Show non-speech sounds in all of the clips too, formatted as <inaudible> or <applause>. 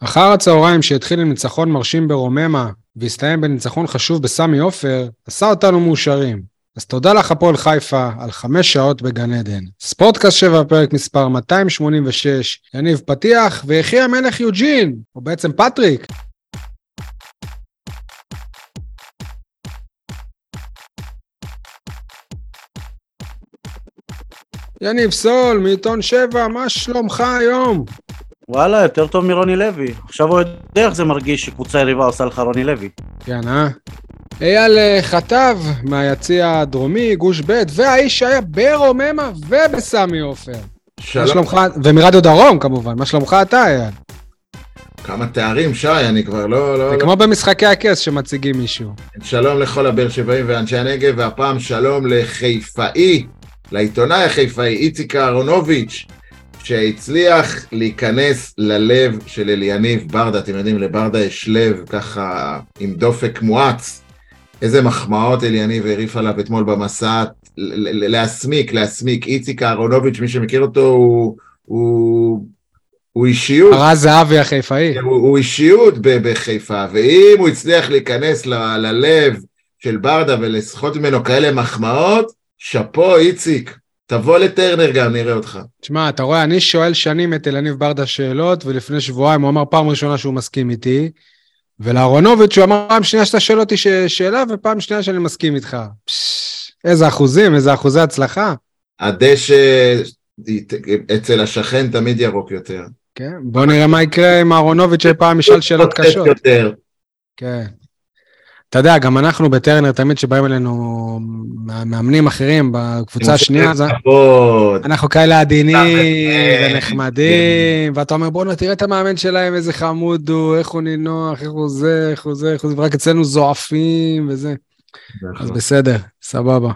אחר הצהריים שהתחיל עם ניצחון מרשים ברוממה והסתיים בניצחון חשוב בסמי עופר, עשה אותנו מאושרים. אז תודה לך הפועל חיפה על חמש שעות בגן עדן. ספורטקאסט 7 פרק מספר 286, יניב פתיח ויחי המלך יוג'ין, או בעצם פטריק. יניב סול, מעיתון 7, מה שלומך היום? וואלה, יותר טוב מרוני לוי. עכשיו הוא יודע איך זה מרגיש שקבוצה יריבה עושה לך רוני לוי. כן, אה? אייל אה, חטב מהיציע הדרומי, גוש ב', והאיש שהיה ברוממה ובסמי עופר. מה שלומך? ומרדיו דרום כמובן, מה שלומך אתה, אייל? כמה תארים, שי, אני כבר לא... לא זה לא... כמו במשחקי הכס שמציגים מישהו. שלום לכל הבאר שבעים ואנשי הנגב, והפעם שלום לחיפאי, לעיתונאי החיפאי איציק אהרונוביץ', שהצליח להיכנס ללב של אליניב ברדה, אתם יודעים, לברדה יש לב ככה עם דופק מואץ. איזה מחמאות אליניב הרעיף עליו אתמול במסע, להסמיק, להסמיק. איציק אהרונוביץ', מי שמכיר אותו, הוא, הוא, הוא אישיות. הרז זהבי החיפאי. הוא, הוא אישיות בחיפה, ואם הוא הצליח להיכנס ל, ללב של ברדה ולסחוט ממנו כאלה מחמאות, שאפו, איציק. תבוא לטרנר גם, נראה אותך. תשמע, אתה רואה, אני שואל שנים את אלניב ברדה שאלות, ולפני שבועיים הוא אמר פעם ראשונה שהוא מסכים איתי, ולאהרונוביץ' הוא אמר פעם שנייה שאתה שואל אותי שאלה, ופעם שנייה שאני מסכים איתך. פש, איזה אחוזים, איזה אחוזי הצלחה. הדשא אצל השכן תמיד ירוק יותר. כן, בוא נראה מה יקרה אם אהרונוביץ' אי פעם ישאל שאלות קשות. כן. אתה יודע, גם אנחנו בטרנר, תמיד שבאים אלינו מאמנים אחרים בקבוצה השנייה, אנחנו כאלה עדינים ונחמדים, ואתה אומר, בואנה, תראה את המאמן שלהם, איזה חמוד הוא, איך הוא נינוח, איך הוא זה, איך הוא זה, איך הוא זה, ורק אצלנו זועפים וזה. אז בסדר, סבבה.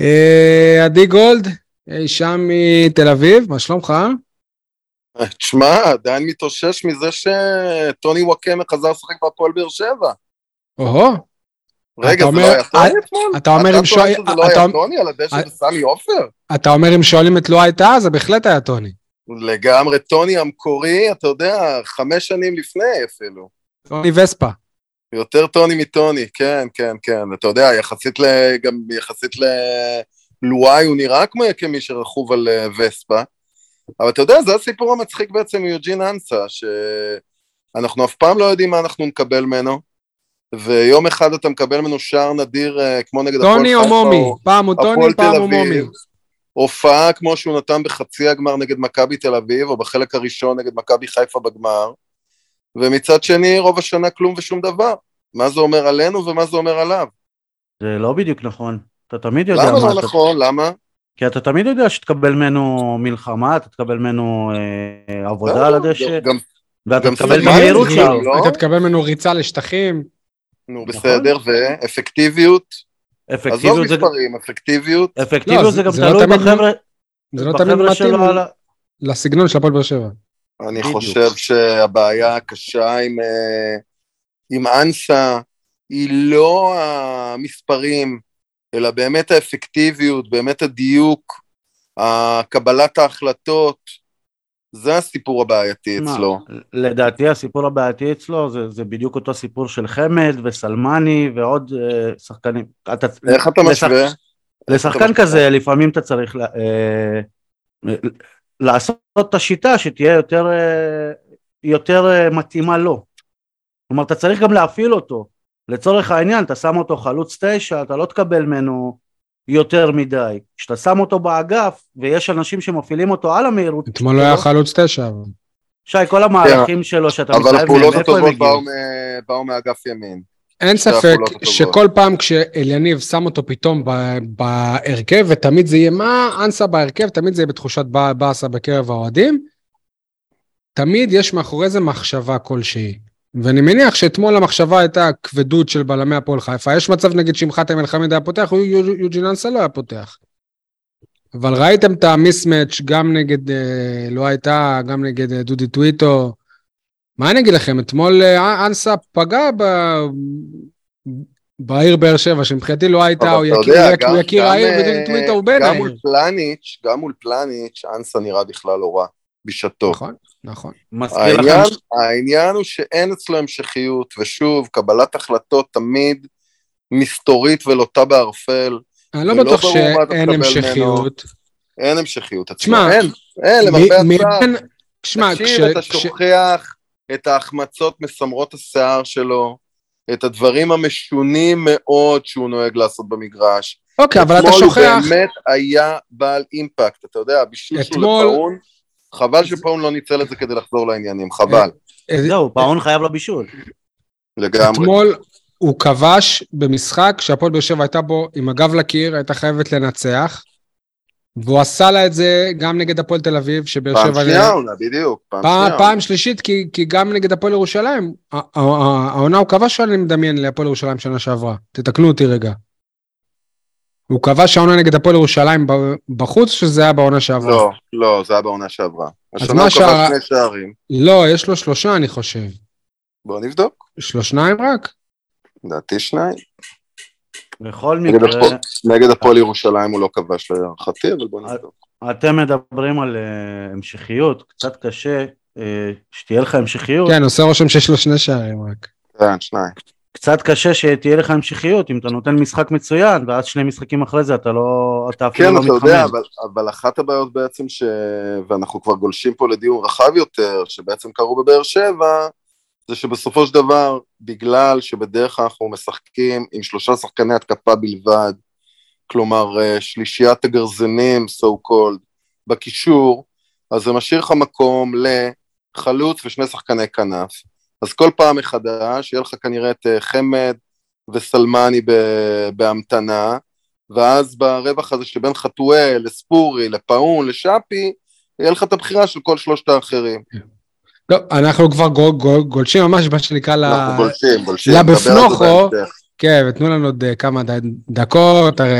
אה, עדי גולד, אי שם מתל אביב, מה שלומך? תשמע, עדיין מתאושש מזה שטוני וואקמה חזר לשחק בהפועל באר שבע. אוהו. רגע, זה לא היה טוני אתמול? אתה אומר אם שואלים... אתה טוען שזה לא היה טוני על הדשא בסמי עופר? אתה אומר אם שואלים את לא הייתה, זה בהחלט היה טוני. לגמרי, טוני המקורי, אתה יודע, חמש שנים לפני אפילו. טוני וספה. יותר טוני מטוני, כן, כן, כן. אתה יודע, יחסית ל... גם יחסית ללואי הוא נראה כמו כמי שרכוב על אה, וספה. אבל אתה יודע, זה הסיפור המצחיק בעצם מיוג'ין אנסה, שאנחנו אף פעם לא יודעים מה אנחנו נקבל ממנו. ויום אחד אתה מקבל ממנו שער נדיר אה, כמו נגד הפועל חיפה. טוני או מומי, פעם הוא טוני, פעם הוא מומי. הופעה כמו שהוא נתן בחצי הגמר נגד מכבי תל אביב, או בחלק הראשון נגד מכבי חיפה בגמר, ומצד שני רוב השנה כלום ושום דבר. מה זה אומר עלינו ומה זה אומר עליו? זה לא בדיוק נכון. אתה תמיד יודע למה לא נכון? למה? כי אתה תמיד יודע שתקבל ממנו מלחמה, אתה תקבל ממנו אה, עבודה לא, על הדשא, ואתה תקבל את המהירות שלו. אתה תקבל ממנו ריצה לשטחים. נו, נכון. בסדר, ואפקטיביות? אפקטיביות זה... עזוב מספרים, אפקטיביות? אפקטיביות לא, זה גם לא תלוי בחבר'ה... זה לא תמיד מתאים לסגנון של הפועל באר שבע. אני חושב שהבעיה הקשה עם, אה, עם אנסה היא לא המספרים, אלא באמת האפקטיביות, באמת הדיוק, קבלת ההחלטות, זה הסיפור הבעייתי אצלו. לדעתי הסיפור הבעייתי אצלו זה, זה בדיוק אותו סיפור של חמד וסלמני ועוד uh, שחקנים. אתה, איך אתה לשח... משווה? לשחקן אתה כזה משווה? לפעמים אתה צריך uh, לעשות את השיטה שתהיה יותר, uh, יותר uh, מתאימה לו. כלומר אתה צריך גם להפעיל אותו. לצורך העניין אתה שם אותו חלוץ תשע, אתה לא תקבל ממנו יותר מדי. כשאתה שם אותו באגף, ויש אנשים שמפעילים אותו על המהירות אתמול לא היה חלוץ תשע. שי, כל המהלכים שלו שאתה מתלהב מהם, אבל הפעולות הטובות באו מאגף ימין. אין ספק שכל פעם כשאליניב שם אותו פתאום בהרכב, ותמיד זה יהיה מה אנסה בהרכב, תמיד זה יהיה בתחושת באסה בקרב האוהדים, תמיד יש מאחורי זה מחשבה כלשהי. ואני מניח שאתמול המחשבה הייתה כבדות של בלמי הפועל חיפה. יש מצב נגיד שאם חתם אל חמיד היה פותח, יוג'ין אנסה לא היה פותח. אבל ראיתם את המיסמץ' גם נגד, אה, לא הייתה, גם נגד אה, דודי טוויטו. מה אני אגיד לכם, אתמול אה, אנסה פגע ב... בעיר באר שבע, שמבחינתי לא הייתה, הוא יכיר העיר ודודי טוויטו הוא בן העיר. גם מול פלניץ', גם מול פלניץ', אנסה נראה בכלל לא רע, בשעתו. נכון. נכון. העניין, לכם, העניין הוא שאין אצלו המשכיות, ושוב, קבלת החלטות תמיד מסתורית ולוטה בערפל, אני לא בטוח שאין המשכיות. אין המשכיות אצלו, תשמע, אין, אין, למרבה הצער. אין- שמע, תקשיב, כש- אתה כש- שוכח את ההחמצות מסמרות השיער שלו, את הדברים המשונים מאוד שהוא נוהג לעשות במגרש. אוקיי, אבל אתה אתמול שוכח, הוא באמת היה בעל אימפקט, אתה יודע, הבישול שלו אתמול- לפאון, חבל שפאון לא ניצל את זה כדי לחזור לעניינים, חבל, אה, זהו, פאון חייב לבישול. לגמרי. אתמול הוא כבש במשחק שהפועל באר שבע הייתה בו עם הגב לקיר, הייתה חייבת לנצח, והוא עשה לה את זה גם נגד הפועל תל אביב, שבאר פעם שבע... שנייה עונה, בדיוק, פעם פעם. פעם שלישית, כי, כי גם נגד הפועל ירושלים, העונה הוא כבש שאני מדמיין להפועל ירושלים שנה שעברה. תתקנו אותי רגע. הוא כבש העונה נגד הפועל ירושלים בחוץ, שזה היה בעונה שעברה. לא, לא, זה היה בעונה שעברה. אז השנה מה הוא שה- כבש שני שערים. לא, יש לו שלושה, אני חושב. בוא נבדוק, יש לו שניים רק? לדעתי שניים. בכל נגד מקרה, נגד הפועל ירושלים הוא לא כבש להערכתי, אבל בוא נבדוק. אתם מדברים על אה, המשכיות, קצת קשה אה, שתהיה לך המשכיות. כן, עושה רושם שיש לו שני שערים רק. כן, שניים. קצת קשה שתהיה לך המשכיות אם אתה נותן משחק מצוין ואז שני משחקים אחרי זה אתה לא, אתה אפילו כן, לא אתה יודע, מתחמם. אבל, אבל אחת הבעיות בעצם ש... ואנחנו כבר גולשים פה לדיון רחב יותר, שבעצם קרו בבאר שבע, זה שבסופו של דבר, בגלל שבדרך כלל אנחנו משחקים עם שלושה שחקני התקפה בלבד, כלומר אה, שלישיית הגרזנים, so called, בקישור, אז זה משאיר לך מקום לחלוץ ושני שחקני כנף. אז כל פעם מחדש, יהיה לך כנראה את אה, חמד וסלמני בהמתנה, ואז ברווח הזה שבין חתואל לספורי, לפאון, לשאפי, יהיה לך את הבחירה של כל שלושת האחרים. לא, אנחנו כבר גול- גול- גולשים ממש, מה שנקרא, ל... גולשים, גולשים. לה נדבר על זה בפנוכו. בהמשך. כן, ותנו לנו עוד אה, כמה דקות, הרי...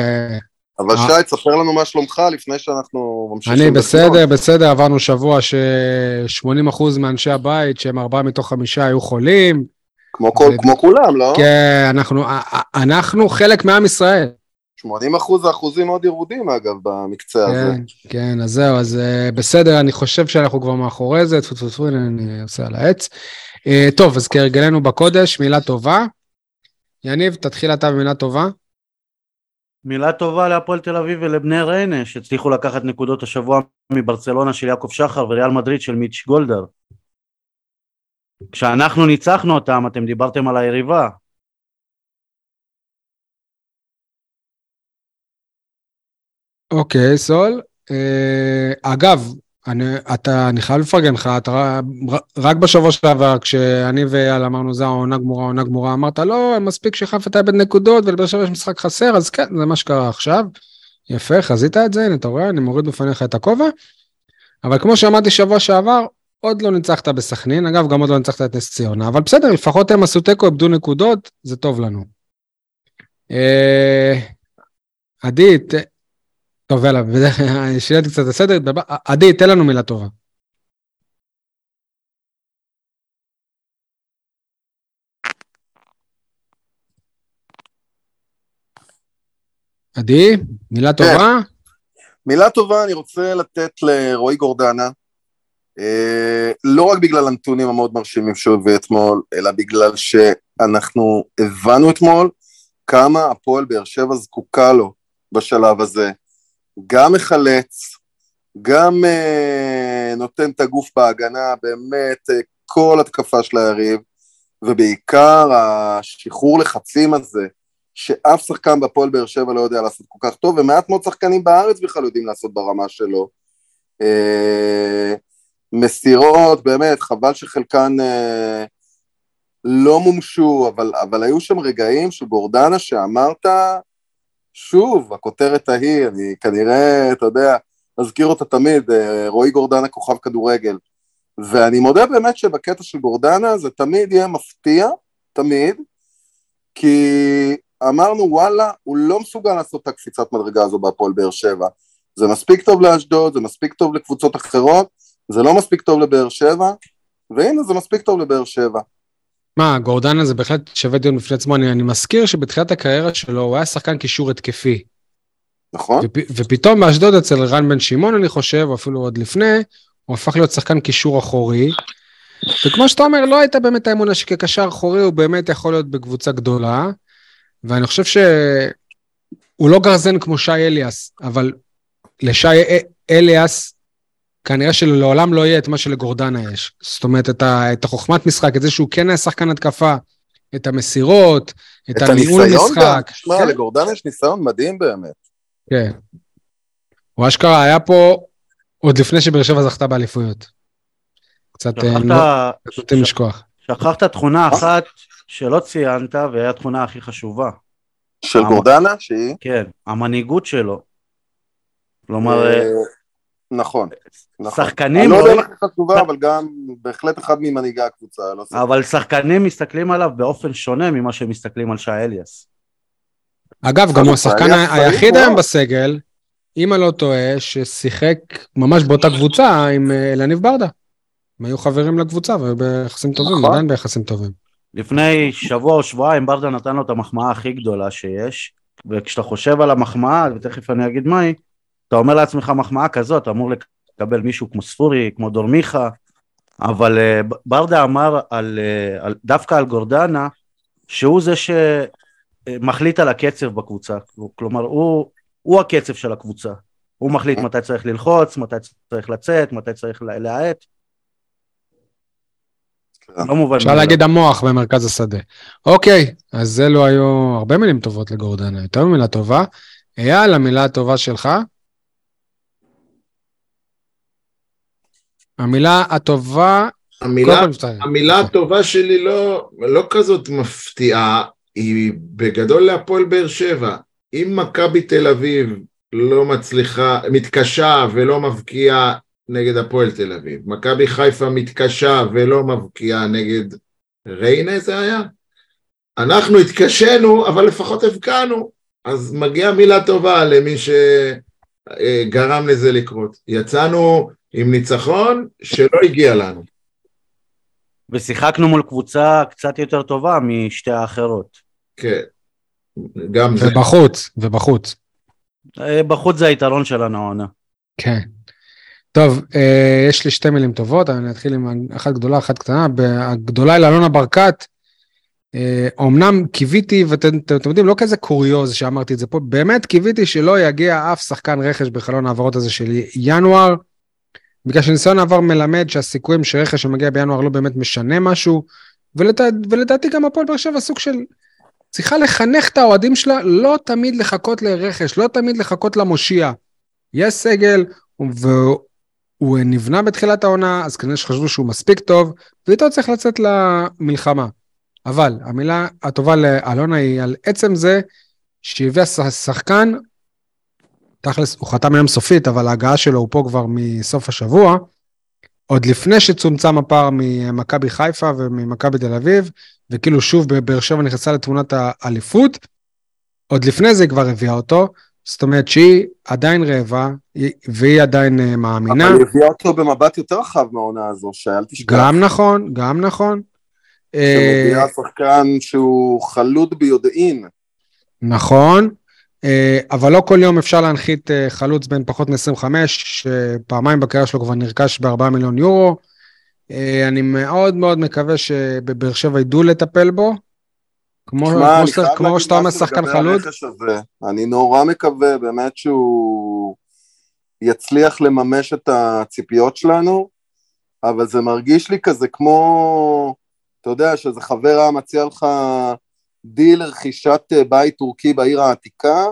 אבל אה. שי, תספר לנו מה שלומך לפני שאנחנו ממשיכים. אני. בסדר, בסדר, עברנו שבוע ש-80% מאנשי הבית, שהם ארבעה מתוך חמישה, היו חולים. כמו כל- כמו כולם, לא? כן, אנחנו, חלק מעם ישראל. 80 אחוז זה אחוזים מאוד ירודים, אגב, במקצה הזה. כן, כן, אז זהו, אז אה, בסדר, אני חושב שאנחנו כבר מאחורי זה, טפו טפו טפו, אני עושה על העץ. אה, טוב, אז כהרגלנו בקודש, מילה טובה. יניב, תתחיל אתה במילה טובה. מילה טובה להפועל תל אביב ולבני ריינה שהצליחו לקחת נקודות השבוע מברצלונה של יעקב שחר וריאל מדריד של מיץ' גולדר. כשאנחנו ניצחנו אותם אתם דיברתם על היריבה אוקיי, סול. אה, אגב, אני, אתה, אני חייב לפרגן לך, אתה רק בשבוע שעבר, כשאני ואייל אמרנו, זה העונה גמורה, העונה גמורה, אמרת, לא, מספיק שחיפה תאבד נקודות ולבאר שבע יש משחק חסר, אז כן, זה מה שקרה עכשיו. יפה, חזית את זה, הנה, אתה רואה, אני מוריד בפניך את הכובע. אבל כמו שאמרתי שבוע שעבר, עוד לא ניצחת בסכנין, אגב, גם עוד לא ניצחת את נס ציונה, אבל בסדר, לפחות הם עשו תיקו, איבדו נקודות, זה טוב לנו. אה, עדי, טוב, יאללה, כלל שיהיה קצת הסדר, דבר- עדי, תן לנו מילה טובה. עדי, מילה טובה? מילה טובה אני רוצה לתת לרועי גורדנה, אה, לא רק בגלל הנתונים המאוד מרשימים שהוא הביא אתמול, אלא בגלל שאנחנו הבנו אתמול כמה הפועל באר שבע זקוקה לו בשלב הזה. גם מחלץ, גם אה, נותן את הגוף בהגנה, באמת אה, כל התקפה של היריב, ובעיקר השחרור לחצים הזה, שאף שחקן בהפועל באר שבע לא יודע לעשות כל כך טוב, ומעט מאוד שחקנים בארץ בכלל יודעים לעשות ברמה שלו. אה, מסירות, באמת, חבל שחלקן אה, לא מומשו, אבל, אבל היו שם רגעים של גורדנה שאמרת, שוב, הכותרת ההיא, אני כנראה, אתה יודע, אזכיר אותה תמיד, אה, רועי גורדנה כוכב כדורגל. ואני מודה באמת שבקטע של גורדנה זה תמיד יהיה מפתיע, תמיד, כי אמרנו וואלה, הוא לא מסוגל לעשות את הקפיצת מדרגה הזו בהפועל באר שבע. זה מספיק טוב לאשדוד, זה מספיק טוב לקבוצות אחרות, זה לא מספיק טוב לבאר שבע, והנה זה מספיק טוב לבאר שבע. מה, גורדנה זה בהחלט שווה דיון בפני עצמו. אני, אני מזכיר שבתחילת הקריירה שלו הוא היה שחקן קישור התקפי. נכון? ופ, ופתאום באשדוד אצל רן בן שמעון, אני חושב, אפילו עוד לפני, הוא הפך להיות שחקן קישור אחורי, וכמו שאתה אומר, לא הייתה באמת האמונה שכקשר אחורי הוא באמת יכול להיות בקבוצה גדולה, ואני חושב שהוא לא גרזן כמו שי אליאס, אבל לשי אליאס כנראה שלעולם לא יהיה את מה שלגורדנה יש. זאת אומרת, את, ה, את החוכמת משחק, את זה שהוא כן היה שחקן התקפה, את המסירות, את, את הניהול משחק. תשמע, כן? לגורדנה יש ניסיון מדהים באמת. כן. הוא אשכרה היה פה עוד לפני שבאר שבע זכתה באליפויות. קצת נוטים אה, לשכוח. שכחת תכונה אחת שלא ציינת, והיא התכונה הכי חשובה. של גורדנה? שהיא? כן, המנהיגות שלו. כלומר... אה, נכון. נכון. שחקנים... אני לא יודע איך חשובה, אבל גם בהחלט אחד ממנהיגי הקבוצה. לא אבל שחקנים מסתכלים עליו באופן שונה ממה שהם מסתכלים על שי אליאס. אגב, גם הוא השחקן היחיד היום בסגל, אם אני לא טועה, ששיחק ממש באותה קבוצה עם אה, אלניב ברדה. הם היו חברים לקבוצה וביחסים טובים, נכון. עדיין ביחסים טובים. לפני שבוע או שבועיים ברדה נתן לו את המחמאה הכי גדולה שיש, וכשאתה חושב על המחמאה, ותכף אני אגיד מהי, אתה אומר לעצמך מחמאה כזאת, אמור לקבל מישהו כמו ספורי, כמו דור מיכה, אבל uh, ברדה אמר על, uh, על, דווקא על גורדנה, שהוא זה שמחליט על הקצב בקבוצה, כלומר הוא, הוא הקצב של הקבוצה, הוא מחליט מתי צריך ללחוץ, מתי צריך לצאת, מתי צריך להאט. לא מובן. אפשר להגיד המוח במרכז השדה. אוקיי, אז אלו היו הרבה מילים טובות לגורדנה, יותר ממילה טובה. אייל, המילה הטובה שלך? המילה הטובה... המילה, המילה הטובה שלי לא, לא כזאת מפתיעה, היא בגדול להפועל באר שבע. אם מכבי תל אביב לא מצליחה, מתקשה ולא מבקיעה נגד הפועל תל אביב, מכבי חיפה מתקשה ולא מבקיעה נגד ריינה זה היה? אנחנו התקשינו, אבל לפחות הבקענו, אז מגיעה מילה טובה למי שגרם לזה לקרות. יצאנו עם ניצחון שלא הגיע לנו. ושיחקנו מול קבוצה קצת יותר טובה משתי האחרות. כן, גם זה. ובחוץ, ובחוץ. אה, בחוץ זה היתרון שלנו העונה. כן. טוב, אה, יש לי שתי מילים טובות, אני אתחיל עם אחת גדולה, אחת קטנה. הגדולה היא לאלונה ברקת. אה, אמנם קיוויתי, ואתם יודעים, לא כזה קוריוז שאמרתי את זה פה, באמת קיוויתי שלא יגיע אף שחקן רכש בחלון ההעברות הזה של ינואר. בגלל שניסיון העבר מלמד שהסיכויים שרכש שמגיע בינואר לא באמת משנה משהו, ולד... ולדעתי גם הפועל באר שבע סוג של... צריכה לחנך את האוהדים שלה לא תמיד לחכות לרכש, לא תמיד לחכות למושיע. יש סגל, והוא נבנה בתחילת העונה, אז כנראה שחשבו שהוא מספיק טוב, ואיתו צריך לצאת למלחמה. אבל המילה הטובה לאלונה היא על עצם זה שהיא הביאה שחקן תכלס, הוא חתם היום סופית, אבל ההגעה שלו הוא פה כבר מסוף השבוע. עוד לפני שצומצם הפער ממכבי חיפה וממכבי תל אביב, וכאילו שוב באר שבע נכנסה לתמונת האליפות, עוד לפני זה היא כבר הביאה אותו, זאת אומרת שהיא עדיין רעבה, והיא עדיין אה, מאמינה. אבל היא הביאה אותו במבט יותר רחב מהעונה הזו, שאל תשכח. גם נכון, גם נכון. שמביאה אה, שחקן שהוא חלוד ביודעין. נכון, אה, אבל לא כל יום אפשר להנחית אה, חלוץ בין פחות מ-25, שפעמיים בקריירה שלו כבר נרכש ב-4 מיליון יורו. אני מאוד מאוד מקווה שבבאר שבע ידעו לטפל בו. כמו, שמה, כמו, כמו שאתה אומר, שחקן חלוץ. אני נורא מקווה באמת שהוא יצליח לממש את הציפיות שלנו, אבל זה מרגיש לי כזה כמו, אתה יודע, שאיזה חבר היה מציע לך דיל רכישת אה, בית טורקי בעיר העתיקה,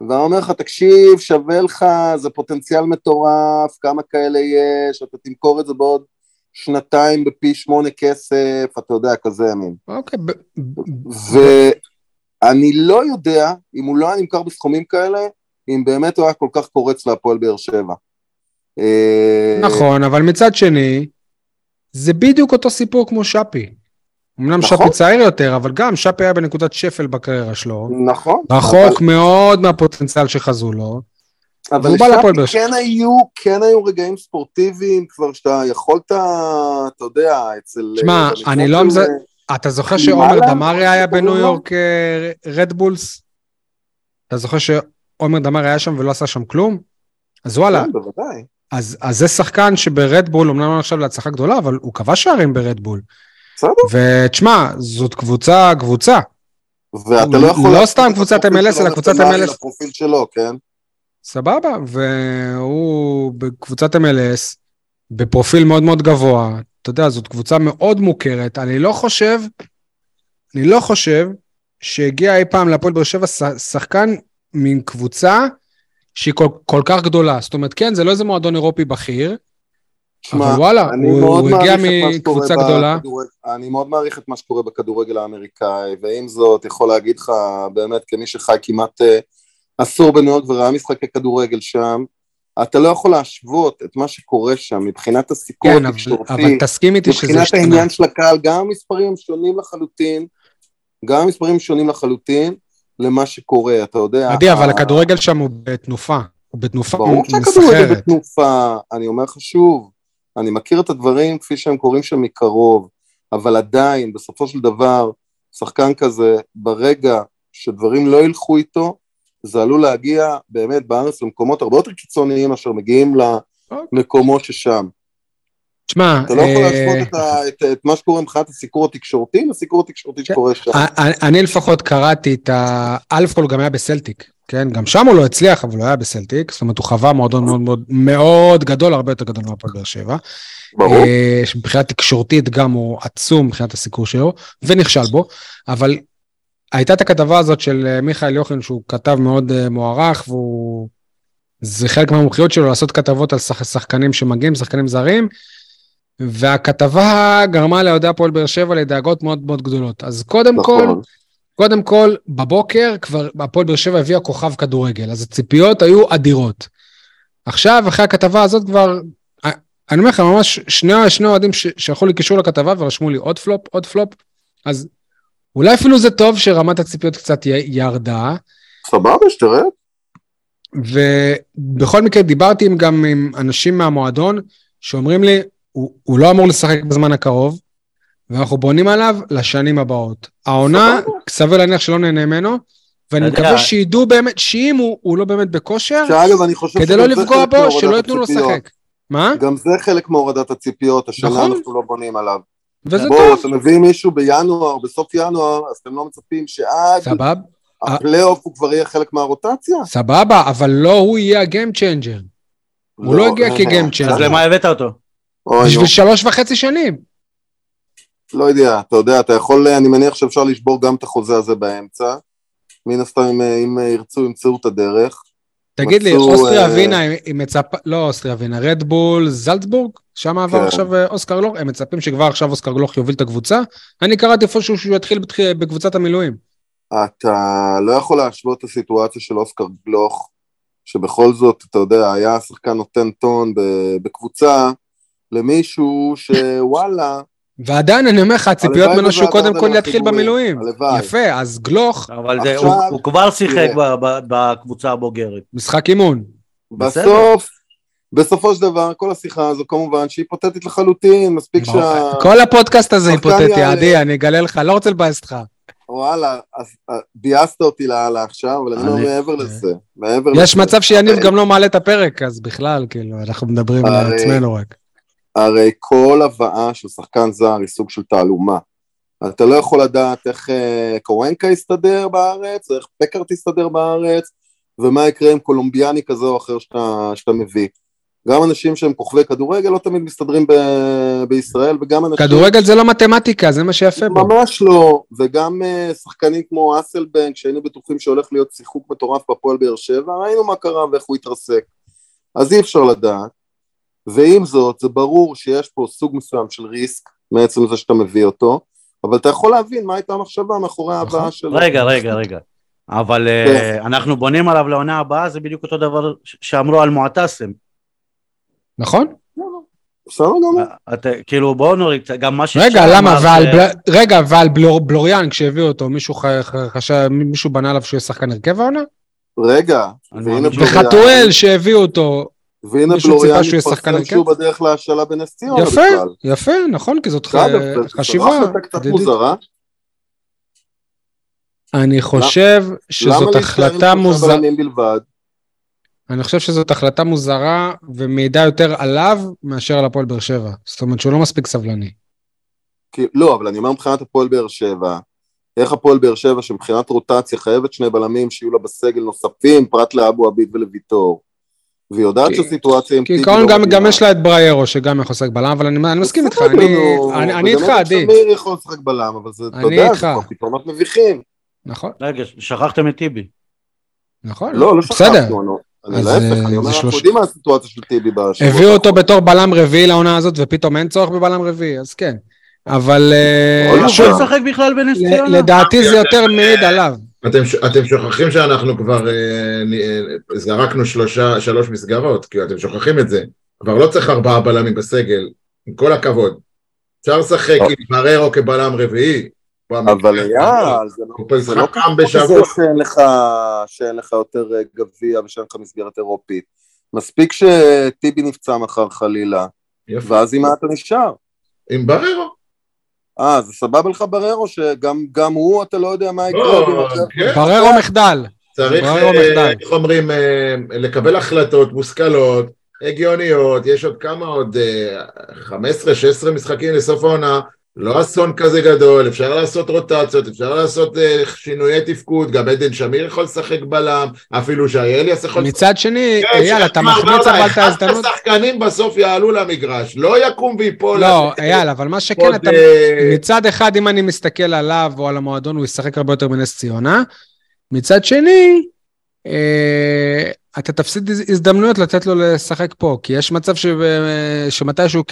ואני אומר לך, תקשיב, שווה לך, זה פוטנציאל מטורף, כמה כאלה יש, אתה תמכור את זה בעוד שנתיים בפי שמונה כסף, אתה יודע, כזה ימין. אוקיי. ואני לא יודע, אם הוא לא היה נמכר בסכומים כאלה, אם באמת הוא היה כל כך קורץ להפועל באר שבע. אה, נכון, אבל מצד שני, זה בדיוק אותו סיפור כמו שפי. אמנם נכון. שפי צעיר יותר, אבל גם שפי היה בנקודת שפל בקריירה שלו. נכון. רחוק אבל... מאוד מהפוטנציאל שחזו לו. אבל לשפי כן היו, כן היו רגעים ספורטיביים כבר שאתה יכולת, אתה יודע, אצל... שמע, אני לא... מזה... אתה זוכר שעומר דמארי היה בניו יורק רדבולס? אה, אתה זוכר שעומר דמארי היה שם ולא עשה שם כלום? אז וואלה. אז, אז זה שחקן שברדבול, אמנם לא נחשב להצלחה גדולה, אבל הוא כבש שערים ברדבול. בסדר. ותשמע, זאת קבוצה, קבוצה. ואתה לא יכול... לא סתם קבוצת MLS, אלא קבוצת MLS. לפרופיל שלו, כן? סבבה, והוא בקבוצת MLS, בפרופיל מאוד מאוד גבוה. אתה יודע, זאת קבוצה מאוד מוכרת. אני לא חושב, אני לא חושב שהגיע אי פעם להפועל באר שבע שחקן מקבוצה שהיא כל, כל כך גדולה. זאת אומרת, כן, זה לא איזה מועדון אירופי בכיר, שמה, אבל וואלה, הוא, הוא הגיע מקבוצה גדולה. בכדורגל, אני מאוד מעריך את מה שקורה בכדורגל האמריקאי, ועם זאת, יכול להגיד לך, באמת, כמי שחי כמעט uh, עשור בניו יורק וראה משחקי כדורגל שם, אתה לא יכול להשוות את מה שקורה שם מבחינת הסיקור כן, התקשורתי, אבל, אבל תסכים איתי שזה מבחינת העניין של הקהל, גם המספרים שונים לחלוטין, גם המספרים שונים לחלוטין למה שקורה, אתה יודע. עדי, אבל הכדורגל שם הוא בתנופה, הוא בתנופה ברור שהכדורגל בתנופה, אני אומר לך שוב, אני מכיר את הדברים כפי שהם קורים שם מקרוב, אבל עדיין, בסופו של דבר, שחקן כזה, ברגע שדברים לא ילכו איתו, זה עלול להגיע באמת בארץ למקומות הרבה יותר קיצוניים אשר מגיעים למקומות ששם. תשמע, אתה לא יכול אה, להשוות את, מה שקורה מבחינת הסיקור התקשורתי לסיקור התקשורתי כן. שקורה שם. אני לפחות קראתי את ה... א' כל גם היה בסלטיק, כן? גם שם הוא לא הצליח, אבל הוא היה בסלטיק, זאת אומרת הוא חווה מועדון מאוד מאוד מאוד גדול, הרבה יותר גדול מהפועל באר שבע. ברור. אה, מבחינה תקשורתית גם הוא עצום מבחינת הסיקור שלו, ונכשל בו, אבל הייתה את הכתבה הזאת של אה, מיכאל יוחין, שהוא כתב מאוד מוערך, והוא... זה חלק מהמומחיות שלו לעשות כתבות על שחקנים שמגיעים, שחקנים זרים. והכתבה גרמה לאוהדי הפועל באר שבע לדאגות מאוד מאוד גדולות. אז קודם נכון. כל, קודם כל, בבוקר כבר הפועל באר שבע הביאה כוכב כדורגל, אז הציפיות היו אדירות. עכשיו, אחרי הכתבה הזאת כבר, אני אומר לך, ממש שני, שני אוהדים שלחו לי קישור לכתבה ורשמו לי עוד פלופ, עוד פלופ, אז אולי אפילו זה טוב שרמת הציפיות קצת ירדה. סבבה, שתראה. ובכל מקרה דיברתי גם עם אנשים מהמועדון שאומרים לי, הוא, הוא לא אמור לשחק בזמן הקרוב, ואנחנו בונים עליו לשנים הבאות. העונה, סביר להניח שלא נהנה ממנו, ואני מקווה שידעו באמת, שאם הוא, הוא לא באמת בכושר, שאגב, אני חושב כדי לא לפגוע בו, שלא ייתנו לו לשחק. מה? גם זה חלק מהורדת הציפיות, השנה נכון. אנחנו לא בונים עליו. וזה בוא, טוב. אתם מביאים מישהו בינואר, בסוף ינואר, אז אתם לא מצפים שעד... סבב. הפלייאוף הוא כבר יהיה חלק מהרוטציה? סבבה, אבל לא הוא יהיה ה game changer. הוא לא הגיע כ game changer. אז למה הבאת אותו? בשביל שלוש וחצי שנים. לא יודע, אתה יודע, אתה יכול, אני מניח שאפשר לשבור גם את החוזה הזה באמצע. מן הסתם, אם, אם ירצו, ימצאו את הדרך. תגיד לי, אוסטריה אה, ווינה, היא מצפה, לא אוסטריה ווינה, רדבול זלצבורג, שם עבר כן. עכשיו אה, אוסקר גלוך, הם מצפים שכבר עכשיו אוסקר גלוך יוביל את הקבוצה? אני קראתי איפשהו שהוא יתחיל בקבוצת המילואים. אתה לא יכול להשוות את הסיטואציה של אוסקר גלוך, שבכל זאת, אתה יודע, היה שחקן נותן טון בקבוצה, למישהו שוואלה... ועדיין אני אומר לך, הציפיות ממנו שהוא קודם כל יתחיל במילואים. יפה, אז גלוך... אבל זה, הוא, הוא כבר שיחק בקבוצה הבוגרת. משחק אימון. בסוף, בסופו של דבר, כל השיחה הזו כמובן שהיא היפותטית לחלוטין, מספיק שה... כל הפודקאסט הזה היפותטי, עדי, אני אגלה לך, לא רוצה לבאס אותך. וואלה, אז אה, ביאסת אותי לאללה עכשיו, אבל אני לא מעבר לזה. מעבר יש מצב שיניב גם לא מעלה את הפרק, אז בכלל, כאילו, אנחנו מדברים לעצמנו רק. הרי כל הבאה של שחקן זר היא סוג של תעלומה. אתה לא יכול לדעת איך אה, קוונקה יסתדר בארץ, איך פקארט יסתדר בארץ, ומה יקרה עם קולומביאני כזה או אחר שאתה, שאתה מביא. גם אנשים שהם כוכבי כדורגל לא תמיד מסתדרים ב- בישראל, וגם אנשים... כדורגל זה לא מתמטיקה, זה מה שיפה בו. ממש לא, וגם uh, שחקנים כמו אסלבנק, שהיינו בטוחים שהולך להיות שיחוק מטורף בפועל באר שבע, ראינו מה קרה ואיך הוא התרסק. אז אי אפשר לדעת. ועם זאת, זה ברור שיש פה סוג מסוים של ריסק, מעצם זה שאתה מביא אותו, אבל אתה יכול להבין מה הייתה המחשבה מאחורי ההבאה נכון. שלו. רגע, רגע, רגע. אבל כן. uh, אנחנו בונים עליו לעונה הבאה, זה בדיוק אותו דבר שאמרו על מועטסם. נכון? בסדר גמור. אה, כאילו בואו נוריד, גם מה ש... רגע, למה? ועל רגע, ועל בלוריאן, כשהביאו אותו, מישהו חשב, מישהו בנה עליו שהוא יהיה שחקן הרכב העונה? רגע, וחתואל שהביאו אותו, והנה בלוריאן מתפרסם שהוא בדרך להשאלה בנס ציונה יפה, בכלל. יפה, נכון, כי זאת חשיבה. קצת מוזרה. אני חושב שזאת החלטה מוזרה. אני חושב שזאת החלטה מוזרה ומעידה יותר עליו מאשר על הפועל באר שבע. זאת אומרת שהוא לא מספיק סבלני. כי, לא, אבל אני אומר מבחינת הפועל באר שבע, איך הפועל באר שבע שמבחינת רוטציה חייבת שני בלמים שיהיו לה בסגל נוספים פרט לאבו עביד ולוויטור. והיא יודעת שהסיטואציה עם טיבי... כעיקרון גם, גם יש לה את בריירו שגם יכול לשחק בלם, אבל אני, אני מסכים איתך, אני, אני, אני איתך, עדי. שמיר יכול לשחק בלם, אבל זה, אתה יודע, זה כבר פתרונות מביכים. נכון. רגע, שכחתם את טיבי. נכון, לא, לא שכחנו. אני להפך, אני אומר, אנחנו יודעים מה הסיטואציה של טיבי בשבוע. הביאו אותו בתור בלם רביעי לעונה הזאת, ופתאום אין צורך בבלם רביעי, אז כן. אבל... הוא יכול לשחק בכלל בנס ציונה. לדעתי זה יותר מעיד עליו. אתם, אתם שוכחים שאנחנו כבר אה, אה, זרקנו שלושה, שלוש מסגרות, כי אתם שוכחים את זה. כבר לא צריך ארבעה בלמים בסגל, עם כל הכבוד. אפשר לשחק עם בררו כבלם רביעי. אבל אייל, זה לא, זה לא כזה שאין לך, שאין לך יותר אה, גביע ושאין לך מסגרת אירופית. מספיק שטיבי נפצע מחר חלילה, יפה. ואז עם מה אתה נשאר? עם בררו. אה, זה סבבה לך בררו, שגם הוא, אתה לא יודע מה יקרה. לא, כן. בררו מחדל. צריך, אה, איך אומרים, אה, לקבל החלטות מושכלות, הגיוניות, יש עוד כמה עוד 15-16 משחקים לסוף העונה, לא אסון כזה גדול, אפשר לעשות רוטציות, אפשר לעשות uh, שינויי תפקוד, גם עדן שמיר יכול לשחק בלם, אפילו שאייליאס יכול... מצד שני, כן, אייל, אתה מחמיץ אבל את ההזדמנות... אחד השחקנים בסוף יעלו למגרש, לא יקום ויפול... לא, אייל, אבל מה שכן, אתה... אה, מצד אחד, אם אני מסתכל עליו או על המועדון, הוא ישחק הרבה יותר בנס ציונה. מצד שני, אה, אתה תפסיד הזדמנויות לתת לו לשחק פה, כי יש מצב ש... שמתישהו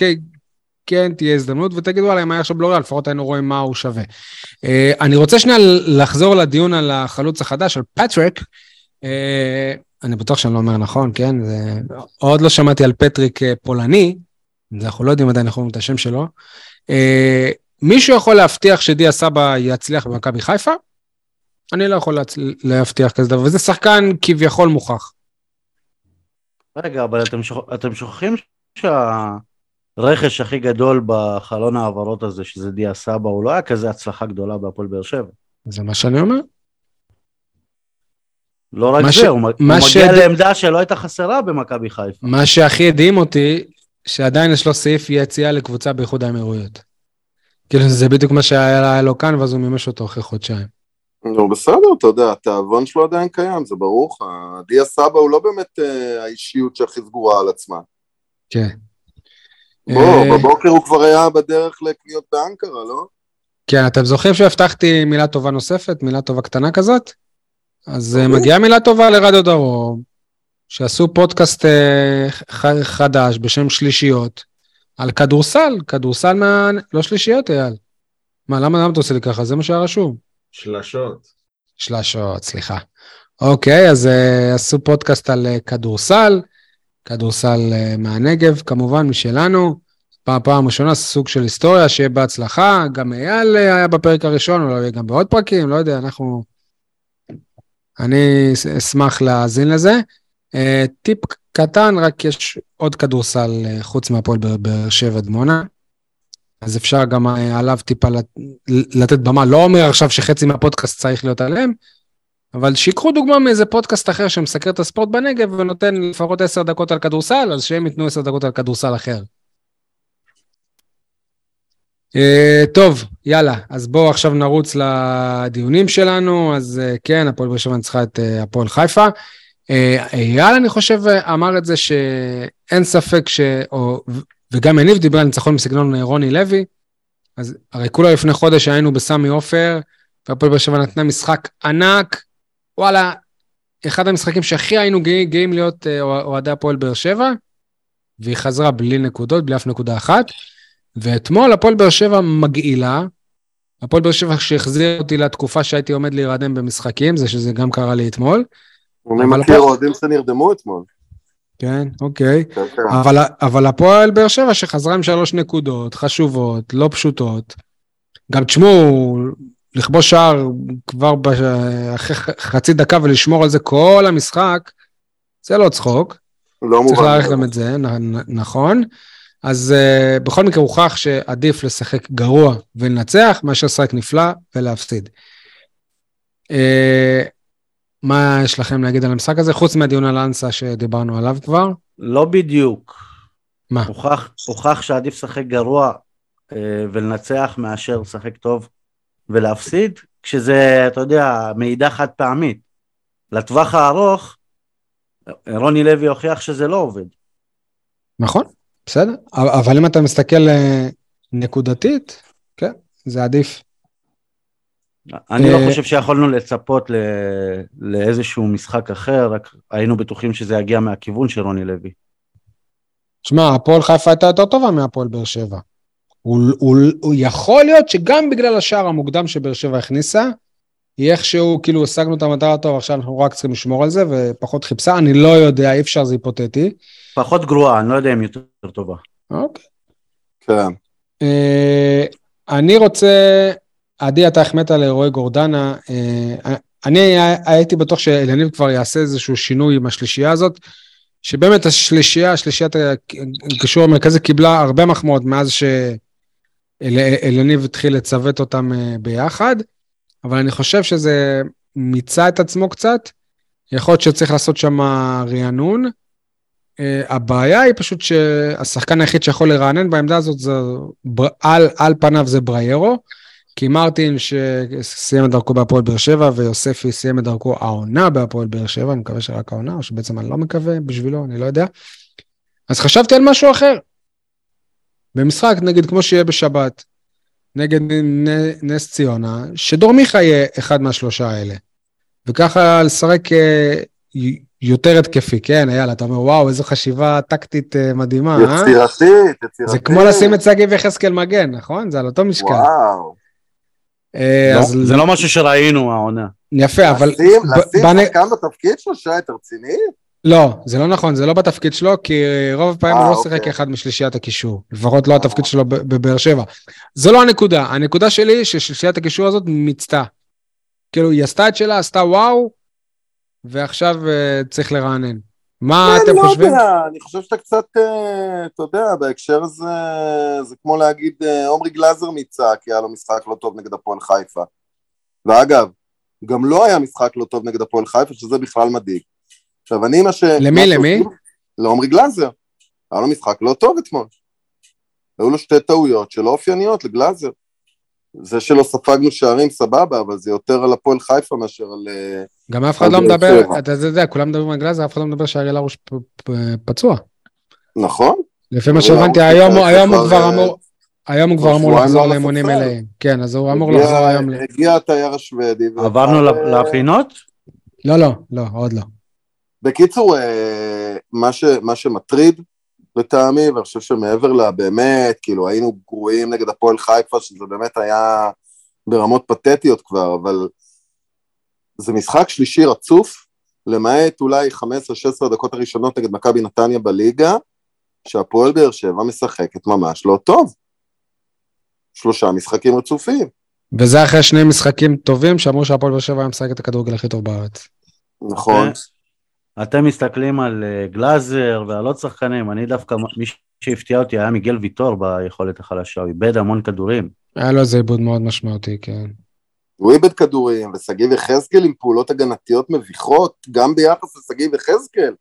כן תהיה הזדמנות, ותגידו וואלה, אם היה עכשיו בלוריאל, לפחות היינו רואים מה הוא שווה. אה, אני רוצה שנייה לחזור לדיון על החלוץ החדש, על פטריק. אה, אני בטוח שאני לא אומר נכון, כן? זה... עוד לא שמעתי על פטריק אה, פולני, אנחנו לא יודעים עדיין איך אומרים את השם שלו. אה, מישהו יכול להבטיח שדיה סבא יצליח במכבי חיפה? אני לא יכול. להבטיח כזה דבר, וזה שחקן כביכול מוכח. רגע, אבל אתם, שוכ... אתם שוכחים שה... הרכש הכי גדול בחלון ההעברות הזה, שזה דיה סבא, הוא לא היה כזה הצלחה גדולה בהפועל באר שבע. זה מה שאני אומר. לא רק ש... זה, הוא, הוא מגיע ש... לעמדה שלא הייתה חסרה במכבי חיפה. מה שהכי הדהים אותי, שעדיין יש לו סעיף יציאה לקבוצה באיחוד האמירויות. כאילו זה בדיוק מה שהיה לו כאן, ואז הוא מימש אותו אחרי חודשיים. נו בסדר, אתה יודע, התיאבון שלו עדיין קיים, זה ברור לך. דיה סבא הוא לא באמת אה, האישיות שהכי סגורה על עצמה. כן. בוא, אה, בבוקר הוא כבר היה בדרך לקניות באנקרה, לא? כן, אתם זוכרים שהבטחתי מילה טובה נוספת, מילה טובה קטנה כזאת? אז אה, מגיעה מילה טובה לרדיו דרום, שעשו פודקאסט אה, חדש בשם שלישיות, על כדורסל, כדורסל מה... לא שלישיות, אייל. מה, למה, למה אתה עושה לי ככה? זה מה שהיה רשום. שלשות. שלשות, סליחה. אוקיי, אז עשו פודקאסט על כדורסל. כדורסל אה, מהנגב, כמובן, משלנו. פעם, פעם ראשונה, סוג של היסטוריה, שיהיה בהצלחה. גם אייל אה, היה בפרק הראשון, אולי גם בעוד פרקים, לא יודע, אנחנו... אני אשמח להאזין לזה. אה, טיפ קטן, רק יש עוד כדורסל חוץ מהפועל באר שבע דמונה. אז אפשר גם עליו טיפה לתת במה. לא אומר עכשיו שחצי מהפודקאסט צריך להיות עליהם, אבל שיקחו דוגמה מאיזה פודקאסט אחר שמסקר את הספורט בנגב ונותן לפחות עשר דקות על כדורסל, אז שהם ייתנו עשר דקות על כדורסל אחר. Uh, טוב, יאללה, אז בואו עכשיו נרוץ לדיונים שלנו. אז uh, כן, הפועל באר שבע ניצחה את uh, הפועל חיפה. אייל, אני חושב, אמר את זה שאין ספק ש... או, וגם יניב דיבר על ניצחון מסגנון רוני לוי. אז הרי כולה לפני חודש היינו בסמי עופר, והפועל באר שבע נתנה משחק ענק, וואלה, אחד המשחקים שהכי היינו גאים, גאים להיות אה, אוהדי הפועל באר שבע, והיא חזרה בלי נקודות, בלי אף נקודה אחת. ואתמול הפועל באר שבע מגעילה, הפועל באר שבע שהחזיר אותי לתקופה שהייתי עומד להירדם במשחקים, זה שזה גם קרה לי אתמול. אני מכיר אוהדים שנרדמו אתמול. כן, אוקיי. כן, כן. אבל, אבל הפועל באר שבע שחזרה עם שלוש נקודות חשובות, לא פשוטות. גם תשמעו, לכבוש שער כבר אחרי חצי דקה ולשמור על זה כל המשחק, זה לא צחוק. לא מובן. צריך להעריך גם את זה, נכון. אז uh, בכל מקרה הוכח שעדיף לשחק גרוע ולנצח, מאשר לשחק נפלא ולהפסיד. Uh, מה יש לכם להגיד על המשחק הזה, חוץ מהדיון על אנסה שדיברנו עליו כבר? לא בדיוק. מה? הוכח, הוכח שעדיף לשחק גרוע אה, ולנצח מאשר לשחק טוב ולהפסיד, כשזה, אתה יודע, מעידה חד פעמית. לטווח הארוך, רוני לוי הוכיח שזה לא עובד. נכון, בסדר. אבל אם אתה מסתכל אה, נקודתית, כן, זה עדיף. אני לא חושב שיכולנו לצפות לאיזשהו משחק אחר, רק היינו בטוחים שזה יגיע מהכיוון של רוני לוי. שמע, הפועל חיפה הייתה יותר טובה מהפועל באר שבע. הוא, הוא, הוא יכול להיות שגם בגלל השער המוקדם שבאר שבע הכניסה, היא איכשהו, כאילו, השגנו את המטרה הטוב, עכשיו אנחנו רק צריכים לשמור על זה, ופחות חיפשה, אני לא יודע, אי אפשר, זה היפותטי. פחות גרועה, אני לא יודע אם יותר טובה. אוקיי. כן. Uh, אני רוצה, עדי, אתה החמאת לרועי גורדנה, uh, אני הייתי בטוח שאליניב כבר יעשה איזשהו שינוי עם השלישייה הזאת. שבאמת השלישייה, השלישיית הקישור המרכזי קיבלה הרבה מחמאות מאז שאליניב התחיל לצוות אותם אה, ביחד, אבל אני חושב שזה מיצה את עצמו קצת, יכול להיות שצריך לעשות שם רענון. Uh, הבעיה היא פשוט שהשחקן היחיד שיכול לרענן בעמדה הזאת, זה, על, על פניו זה בריירו, כי מרטין שסיים את דרכו בהפועל באר שבע, ויוספי סיים את דרכו העונה בהפועל באר שבע, אני מקווה שרק העונה, או שבעצם אני לא מקווה בשבילו, אני לא יודע. אז חשבתי על משהו אחר. במשחק, נגיד, כמו שיהיה בשבת, נגד נס ציונה, שדור מיכה יהיה אחד מהשלושה האלה. וככה לשחק אה, יותר התקפי, כן, יאללה, אתה אומר, וואו, איזו חשיבה טקטית אה, מדהימה, אה? יצירתית, יצירתית. זה כמו לשים את שגיב יחזקאל מגן, נכון? זה על אותו משקל. וואו. אה, לא, אז... זה לא משהו שראינו העונה. יפה, אבל... לשים, לשים שחקן בתפקיד שלו, שי, אתה רציני? לא, זה לא נכון, זה לא בתפקיד שלו, כי רוב הפעמים הוא לא אוקיי. שיחק אחד משלישיית הקישור. לפחות לא התפקיד שלו בבאר שבע. זו לא הנקודה. הנקודה שלי היא ששלישיית הקישור הזאת מיצתה. כאילו, היא עשתה את שלה, עשתה וואו, ועכשיו uh, צריך לרענן. מה אתם לא חושבים? יודע, אני חושב שאתה קצת, uh, אתה יודע, בהקשר הזה, זה כמו להגיד, uh, עומרי גלאזר מיצה, כי היה לו משחק לא טוב נגד הפועל חיפה. ואגב, גם לא היה משחק לא טוב נגד הפועל חיפה, שזה בכלל מדאיג. עכשיו, אני מה ש... למי, למי? לעומרי גלאזר. היה לו משחק לא טוב אתמול. היו לו שתי טעויות שלא אופייניות לגלאזר. זה שלא ספגנו שערים סבבה, אבל זה יותר על הפועל חיפה מאשר על... אה, גם אף אחד לא מדבר, אתה יודע, כולם מדברים על גלאזר, אף אחד לא מדבר שאריאל הרוש פצוע. נכון. לפי מה שהבנתי, היום הוא כבר אמור... היום הוא כבר אמור לחזור לאמונים מלאים. כן, אז הוא אמור לחזור היום. הגיע התייר השוודי. עברנו לפינות? לא, לא, לא, עוד לא. בקיצור, אה, מה שמטריד לטעמי, ואני חושב שמעבר לה באמת, כאילו היינו גרועים נגד הפועל חיפה, שזה באמת היה ברמות פתטיות כבר, אבל זה משחק שלישי רצוף, למעט אולי 15-16 דקות הראשונות נגד מכבי נתניה בליגה, שהפועל באר שבע משחקת ממש לא טוב. שלושה משחקים רצופים. וזה אחרי שני משחקים טובים שאמרו שהפועל באר שבע היה משחק את הכדורגל הכי טוב בארץ. נכון. אתם מסתכלים על אה, גלאזר ועל עוד שחקנים, אני דווקא, מי שהפתיע אותי היה מיגל ויטור ביכולת החלשה, הוא איבד המון כדורים. היה לו איזה עיבוד מאוד משמעותי, כן. הוא איבד כדורים, ושגיב יחזקאל עם פעולות הגנתיות מביכות, גם ביחס לשגיב יחזקאל.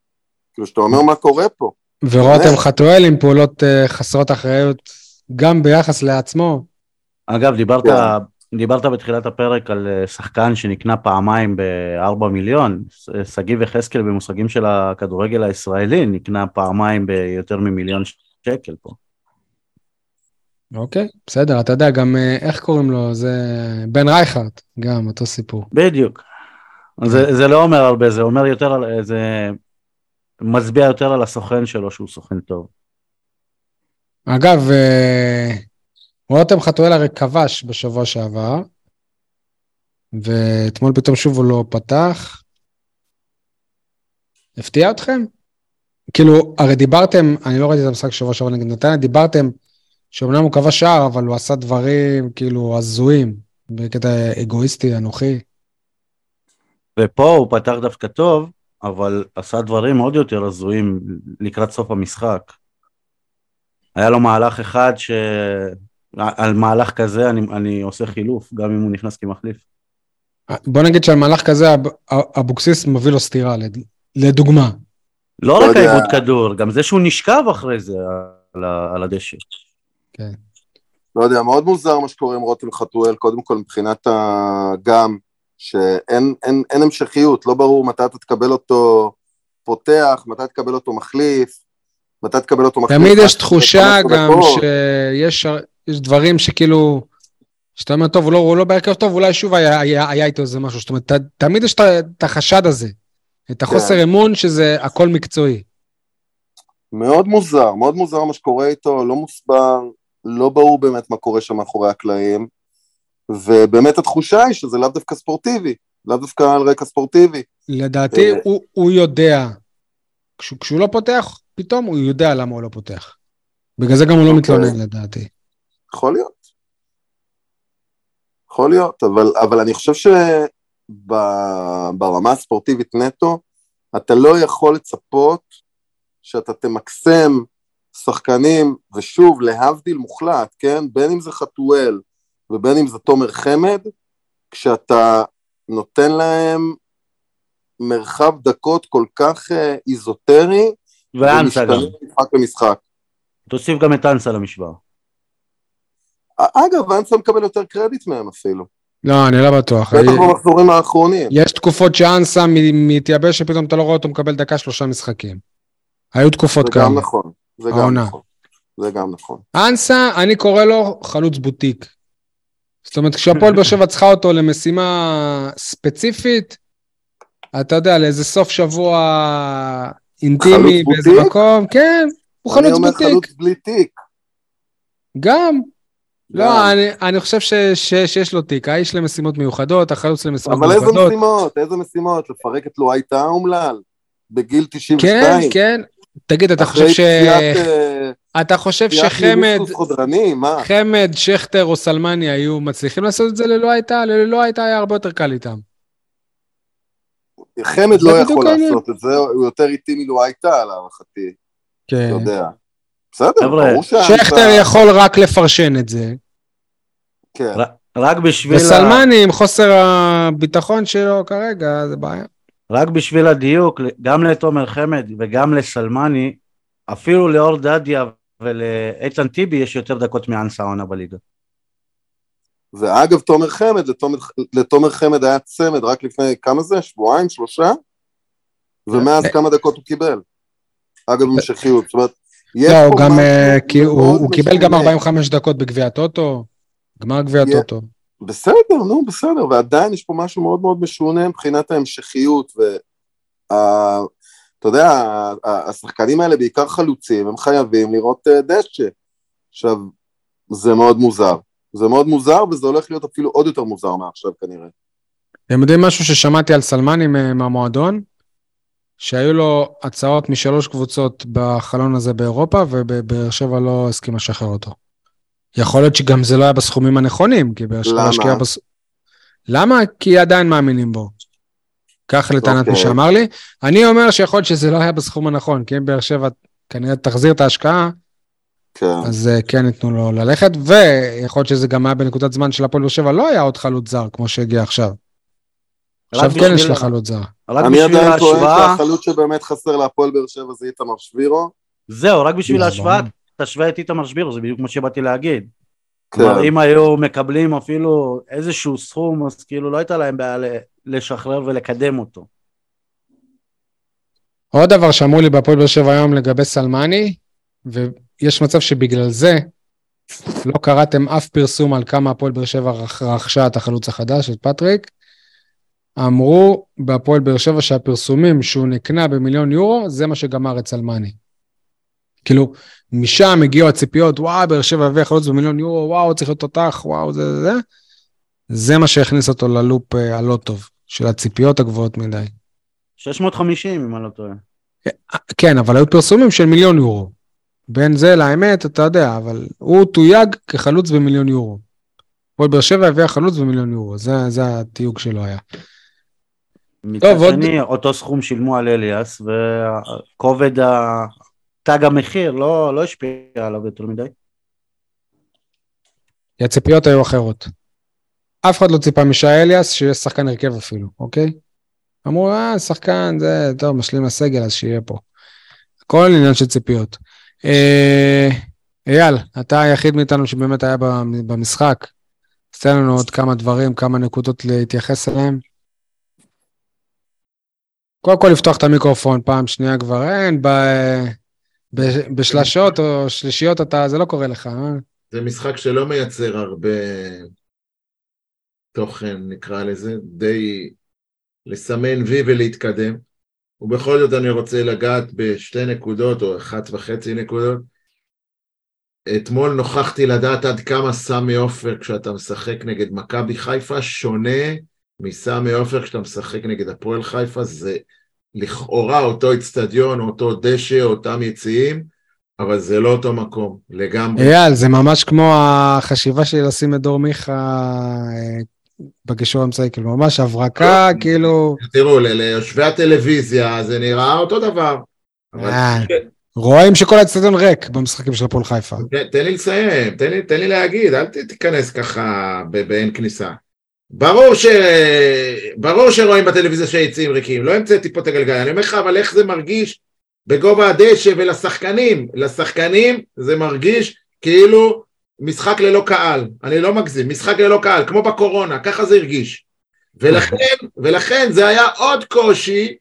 כאילו, שאתה אומר מה קורה פה. ורותם חתואל עם פעולות uh, חסרות אחריות, גם ביחס לעצמו. אגב, דיברת. כן. דיברת בתחילת הפרק על אה, שחקן שנקנה פעמיים ב-4 מיליון, שגיב יחזקאל במושגים של הכדורגל הישראלי נקנה פעמיים ביותר ממיליון שקל פה. אוקיי, בסדר, אתה יודע גם אה, איך קוראים לו, זה בן רייכרט, גם אותו סיפור. בדיוק. זה, זה לא אומר הרבה, זה אומר יותר על, זה מצביע יותר על הסוכן שלו שהוא סוכן טוב. אגב, אה, רותם חתואל הרי כבש בשבוע שעבר, ואתמול פתאום שוב הוא לא פתח. הפתיע אתכם? כאילו, הרי דיברתם, אני לא ראיתי את המשחק שבוע שעבר נגד נתניה, דיברתם שאומנם הוא כבש שער, אבל הוא עשה דברים כאילו הזויים, בקטע אגואיסטי, אנוכי. ופה הוא פתח דווקא טוב, אבל עשה דברים עוד יותר הזויים לקראת סוף המשחק. היה לו מהלך אחד ש... על מהלך כזה אני, אני עושה חילוף, גם אם הוא נכנס כמחליף. בוא נגיד שעל מהלך כזה אב- אבוקסיס מביא לו סטירה, לד- לדוגמה. לא לא רק. העיבוד כדור, גם זה שהוא נשכב אחרי זה על על הדשא. כן. לא יודע, מאוד מוזר מה שקורה עם רותם חתואל, קודם כל מבחינת הגם, שאין אין, אין המשכיות, לא ברור מתי אתה תקבל אותו פותח, מתי תקבל אותו מחליף, מתי תקבל אותו מחליף. תמיד יש תחושה 15 גם. שיש יש דברים שכאילו, שאתה אומר, טוב, הוא לא, הוא לא בהרכב טוב, אולי שוב היה, היה, היה איתו איזה משהו. זאת אומרת, ת, תמיד יש את החשד הזה, את החוסר כן. אמון שזה הכל מקצועי. מאוד מוזר, מאוד מוזר מה שקורה איתו, לא מוסבר, לא ברור באמת מה קורה שם מאחורי הקלעים, ובאמת התחושה היא שזה לאו דווקא ספורטיבי, לאו דווקא על רקע ספורטיבי. לדעתי, אה. הוא, הוא יודע, כשהוא, כשהוא לא פותח, פתאום הוא יודע למה הוא לא פותח. בגלל זה גם הוא לא אוקיי. מתלונן לדעתי. יכול להיות. יכול להיות, אבל, אבל אני חושב שברמה הספורטיבית נטו, אתה לא יכול לצפות שאתה תמקסם שחקנים, ושוב, להבדיל מוחלט, כן? בין אם זה חתואל ובין אם זה תומר חמד, כשאתה נותן להם מרחב דקות כל כך אה, איזוטרי, ואנסה גם. ומשתנה משחק למשחק. תוסיף גם את אנסה למשוואה. אגב, אנסה מקבל יותר קרדיט מהם אפילו. לא, אני לא בטוח. בטח במחזורים האחרונים. יש תקופות שאנסה מתייבש שפתאום אתה לא רואה אותו מקבל דקה שלושה משחקים. היו תקופות זה כאלה. גם נכון. זה גם העונה. נכון. זה גם נכון. אנסה, אני קורא לו חלוץ בוטיק. זאת אומרת, כשהפועל באר שבע צריכה אותו למשימה ספציפית, אתה יודע, לאיזה סוף שבוע אינטימי באיזה בוטיק? מקום, כן, הוא אני חלוץ אומר בוטיק. חלוץ בלי תיק. גם. לא. אני, אני חושב ש, ש, שיש לו תיק, האיש למשימות מיוחדות, החלוץ למשימות אבל איזה מיוחדות. משימות? איזה משימות? לפרק את לואייטה האומלל? בגיל 92? כן, כן. תגיד, אתה חושב ש... אה, אתה חושב שחמד? חמד, שכטר או סלמני היו מצליחים לעשות את זה ללא הייתה? ללא הייתה היה הרבה יותר קל איתם. חמד לא יכול. לעשות את זה, הוא יותר איטי מלואייטה להערכתי, כן. אתה יודע. בסדר, ברור שאנסה... שכטר יכול רק לפרשן את זה, כן. רק בשביל, ה... וסלמני עם חוסר הביטחון שלו כרגע, זה בעיה. רק בשביל הדיוק, גם לתומר חמד וגם לסלמני, אפילו לאור דדיה ולאיתן טיבי יש יותר דקות מאנסה העונה בליגה. ואגב, תומר חמד, לתומר, לתומר חמד היה צמד רק לפני כמה זה? שבועיים? שלושה? ומאז אה. כמה דקות הוא קיבל. אגב, המשכיות. זאת אומרת, לא, הוא גם, אה, כי הוא קיבל גם משונה. 45 דקות בגביע הטוטו, גמר גביע. הטוטו. בסדר, נו, בסדר, ועדיין יש פה משהו מאוד מאוד משונה מבחינת ההמשכיות, וה... אתה יודע, השחקנים האלה, בעיקר חלוצים, הם חייבים לראות אה, דשא. עכשיו, זה מאוד מוזר. זה מאוד מוזר, וזה הולך להיות אפילו עוד יותר מוזר מעכשיו כנראה. אתם יודעים משהו ששמעתי על סלמני מ- מהמועדון? שהיו לו הצעות משלוש קבוצות בחלון הזה באירופה, ובאר שבע לא הסכים לשחרר אותו. יכול להיות שגם זה לא היה בסכומים הנכונים, כי באר שבע? השקיעה בס... למה? כי עדיין מאמינים בו. כך לטענת מי אוקיי. שאמר לי. אני אומר שיכול להיות שזה לא היה בסכום הנכון, כי אם באר שבע כנראה תחזיר את ההשקעה, כן. אז אה, כן ייתנו לו ללכת, ויכול להיות שזה גם היה בנקודת זמן של הפועל באר שבע, לא היה עוד חלוץ זר כמו שהגיע עכשיו. עכשיו כן יש לך חלוץ זר. רק אני עדיין טוען שהחלוץ שבאמת חסר להפועל באר שבע זה איתמר שבירו. זהו, רק בשביל לא, ההשוואה. תשווה את איתמר שבירו, זה בדיוק מה שבאתי להגיד. כן. כלומר, אם היו מקבלים אפילו איזשהו סכום, אז כאילו לא הייתה להם בעיה לשחרר ולקדם אותו. עוד דבר שאמרו לי בהפועל באר שבע היום לגבי סלמני, ויש מצב שבגלל זה לא קראתם אף פרסום על כמה הפועל באר שבע רכ- רכשה את החלוץ החדש, את פטריק. אמרו בהפועל באר שבע שהפרסומים שהוא נקנה במיליון יורו, זה מה שגמר את סלמני. כאילו, משם הגיעו הציפיות, וואו, באר שבע הביא חלוץ במיליון יורו, וואו, צריך להיות תותח, וואו, זה זה זה. זה מה שהכניס אותו ללופ אה, הלא טוב, של הציפיות הגבוהות מדי. 650 אם אני לא טועה. כן, אבל היו פרסומים של מיליון יורו. בין זה לאמת, אתה יודע, אבל הוא תויג כחלוץ במיליון יורו. הפועל באר שבע הביאה חלוץ במיליון יורו, זה, זה התיוג שלו היה. מצד טוב, עוד- שני, אותו סכום שילמו על אליאס, וכובד ה... תג המחיר לא, לא השפיע עליו יותר מדי. כי הציפיות היו אחרות. אף אחד לא ציפה משי אליאס שיהיה שחקן הרכב אפילו, אוקיי? אמרו, אה, שחקן, זה, טוב, משלים לסגל, אז שיהיה פה. הכל עניין של ציפיות. אה, אייל, אתה היחיד מאיתנו שבאמת היה במשחק. אז תן לנו עוד כמה דברים, כמה נקודות להתייחס אליהם. קודם כל לפתוח את המיקרופון, פעם שנייה כבר אין, ב... ב... בשלשות או שלישיות אתה, זה לא קורה לך, אה? זה משחק שלא מייצר הרבה תוכן, נקרא לזה, די לסמן וי ולהתקדם. ובכל זאת אני רוצה לגעת בשתי נקודות או אחת וחצי נקודות. אתמול נוכחתי לדעת עד כמה סמי עופר כשאתה משחק נגד מכבי חיפה שונה מסמי עופר כשאתה משחק נגד הפועל חיפה, זה לכאורה אותו אצטדיון, אותו דשא, אותם יציאים, אבל זה לא אותו מקום, לגמרי. אייל, זה ממש כמו החשיבה שלי לשים את דור מיכה אה, בגישור האמצעי, כאילו ממש הברקה, לא, כאילו... תראו, ליושבי הטלוויזיה זה נראה אותו דבר. אה, רואים שכל האצטדיון ריק במשחקים של הפועל חיפה. תן לי לסיים, תן לי להגיד, אל תיכנס ככה באין כניסה. ברור, ש... ברור שרואים בטלוויזיה שהיציעים ריקים, לא המצאתי פה את הגלגל, אני אומר לך, אבל איך זה מרגיש בגובה הדשא ולשחקנים? לשחקנים זה מרגיש כאילו משחק ללא קהל, אני לא מגזים, משחק ללא קהל, כמו בקורונה, ככה זה הרגיש. ולכן, ולכן זה היה עוד קושי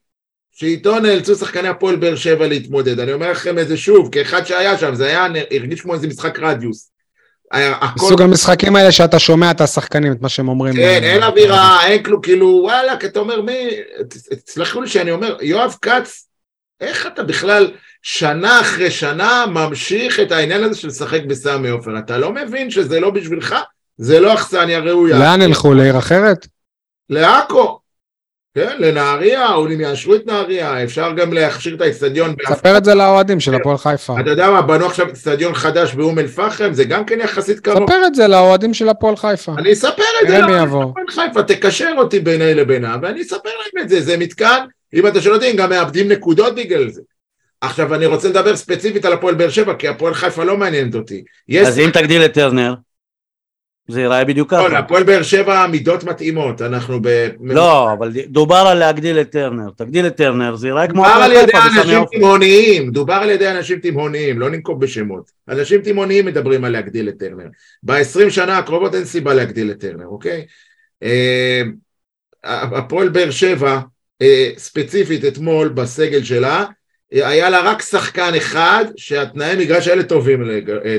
שאיתו נאלצו שחקני הפועל באר שבע להתמודד. אני אומר לכם את זה שוב, כאחד שהיה שם, זה היה, הרגיש כמו איזה משחק רדיוס. הכל... סוג המשחקים האלה שאתה שומע את השחקנים, את מה שהם אומרים. כן, אין אווירה, אין כלום, כאילו, וואלה, כי אתה אומר, מי... תסלחו לי שאני אומר, יואב כץ, איך אתה בכלל שנה אחרי שנה ממשיך את העניין הזה של לשחק בסמי עופר? אתה לא מבין שזה לא בשבילך? זה לא אכסניה ראויה. לאן ילכו? לעיר אחרת? לעכו. כן, לנהריה, או אם יאשרו את נהריה, אפשר גם להכשיר את האצטדיון. ספר את זה לאוהדים של הפועל חיפה. אתה יודע מה, בנו עכשיו אצטדיון חדש באום אל-פחם, זה גם כן יחסית קרוב. ספר את זה לאוהדים של הפועל חיפה. אני אספר את זה לאוהדים של הפועל חיפה, תקשר אותי ביני לבינם, ואני אספר להם את זה, זה מתקן, אם אתה שואל אותי, הם גם מאבדים נקודות בגלל זה. עכשיו אני רוצה לדבר ספציפית על הפועל באר שבע, כי הפועל חיפה לא מעניינת אותי. אז אם תגדיל את טרנר? זה ייראה בדיוק ככה. לא, להפועל באר שבע מידות מתאימות, אנחנו ב... לא, אבל דובר על להגדיל את טרנר, תגדיל את טרנר, זה ייראה כמו... דובר על ידי אנשים תימהוניים, דובר על ידי אנשים תימהוניים, לא ננקוב בשמות. אנשים תימהוניים מדברים על להגדיל את טרנר. ב-20 שנה הקרובות אין סיבה להגדיל את טרנר, אוקיי? אה, הפועל באר שבע, אה, ספציפית אתמול בסגל שלה, אה, היה לה רק שחקן אחד שהתנאי מגרש האלה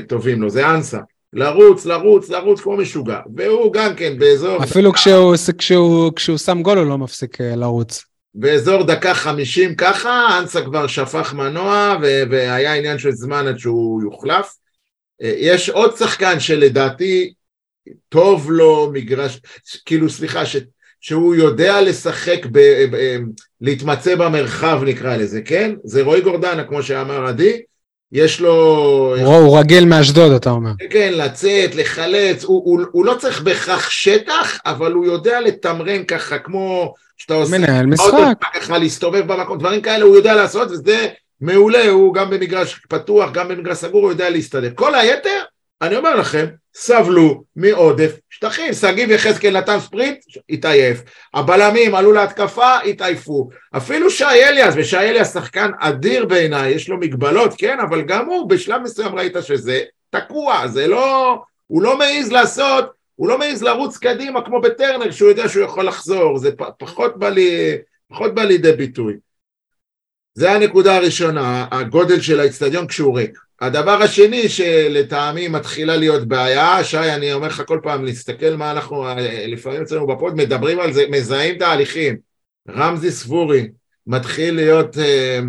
טובים לו, זה אנסה. לרוץ, לרוץ, לרוץ כמו משוגע, והוא גם כן באזור... אפילו דקה... כשהוא, כשהוא, כשהוא שם גול הוא לא מפסיק אה, לרוץ. באזור דקה חמישים ככה, אנסה כבר שפך מנוע והיה עניין של זמן עד שהוא יוחלף. אה, יש עוד שחקן שלדעתי טוב לו מגרש, כאילו סליחה, ש, שהוא יודע לשחק, ב, ב, להתמצא במרחב נקרא לזה, כן? זה רועי גורדנה כמו שאמר עדי, יש לו... הוא רגיל מאשדוד, אתה אומר. כן, לצאת, לחלץ, הוא, הוא, הוא לא צריך בהכרח שטח, אבל הוא יודע לתמרן ככה, כמו שאתה עושה... מנהל משחק. ככה להסתובב במקום, דברים כאלה הוא יודע לעשות, וזה מעולה, הוא גם במגרש פתוח, גם במגרש סגור, הוא יודע להסתדר. כל היתר, אני אומר לכם, סבלו מעודף שטחים. שגיב יחזקאל נתן ספרינט, התעייף. הבלמים עלו להתקפה, התעייפו. אפילו שי אליאס, ושי אליאס שחקן אדיר בעיניי, יש לו מגבלות, כן, אבל גם הוא בשלב מסוים ראית שזה תקוע, זה לא... הוא לא מעז לעשות, הוא לא מעז לרוץ קדימה כמו בטרנר, שהוא יודע שהוא יכול לחזור, זה פחות בא לידי ביטוי. זה הנקודה הראשונה, הגודל של האצטדיון כשהוא ריק. הדבר השני שלטעמי מתחילה להיות בעיה, שי, אני אומר לך כל פעם, להסתכל מה אנחנו לפעמים אצלנו בפוד, מדברים על זה, מזהים תהליכים. רמזי ספורי מתחיל להיות אה,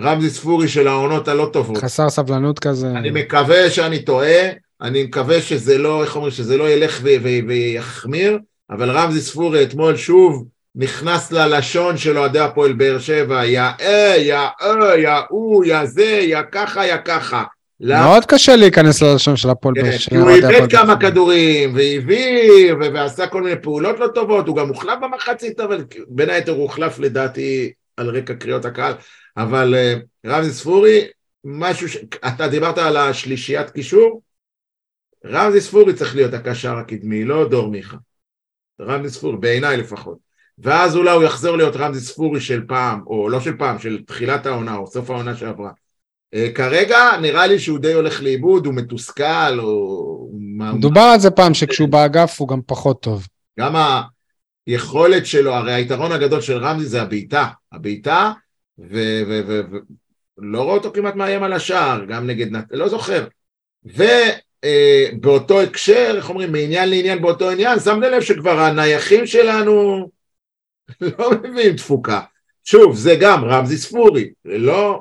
רמזי ספורי של העונות הלא טובות. חסר סבלנות כזה. אני מקווה שאני טועה, אני מקווה שזה לא, איך אומרים, שזה לא ילך ויחמיר, אבל רמזי ספורי אתמול שוב נכנס ללשון של אוהדי הפועל באר שבע, יא אה, יא אה, יא הוא, יא זה, יא ככה, יא ככה. מאוד קשה להיכנס ללשון של הפועל באר שבע. הוא איבד כמה כדורים, והעביר, ועשה כל מיני פעולות לא טובות, הוא גם הוחלף במחצית, אבל בין היתר הוא הוחלף לדעתי על רקע קריאות הקהל, אבל אה, רמזי ספורי, משהו, ש... אתה דיברת על השלישיית קישור? רמזי ספורי צריך להיות הקשר הקדמי, לא דור מיכה. רמזי ספורי, בעיניי לפחות. ואז אולי הוא יחזור להיות רמזי ספורי של פעם, או לא של פעם, של תחילת העונה, או סוף העונה שעברה. אה, כרגע נראה לי שהוא די הולך לאיבוד, הוא מתוסכל, או... דובר על זה פעם, שכשהוא באגף הוא גם פחות טוב. גם היכולת שלו, הרי היתרון הגדול של רמזי זה הבעיטה. הבעיטה, ולא רואה אותו כמעט מאיים על השער, גם נגד נת... לא זוכר. ובאותו אה, הקשר, איך אומרים, מעניין לעניין באותו עניין, שמתם לב שכבר הנייחים שלנו <laughs> לא מביאים תפוקה. שוב, זה גם רמזי ספורי, לא...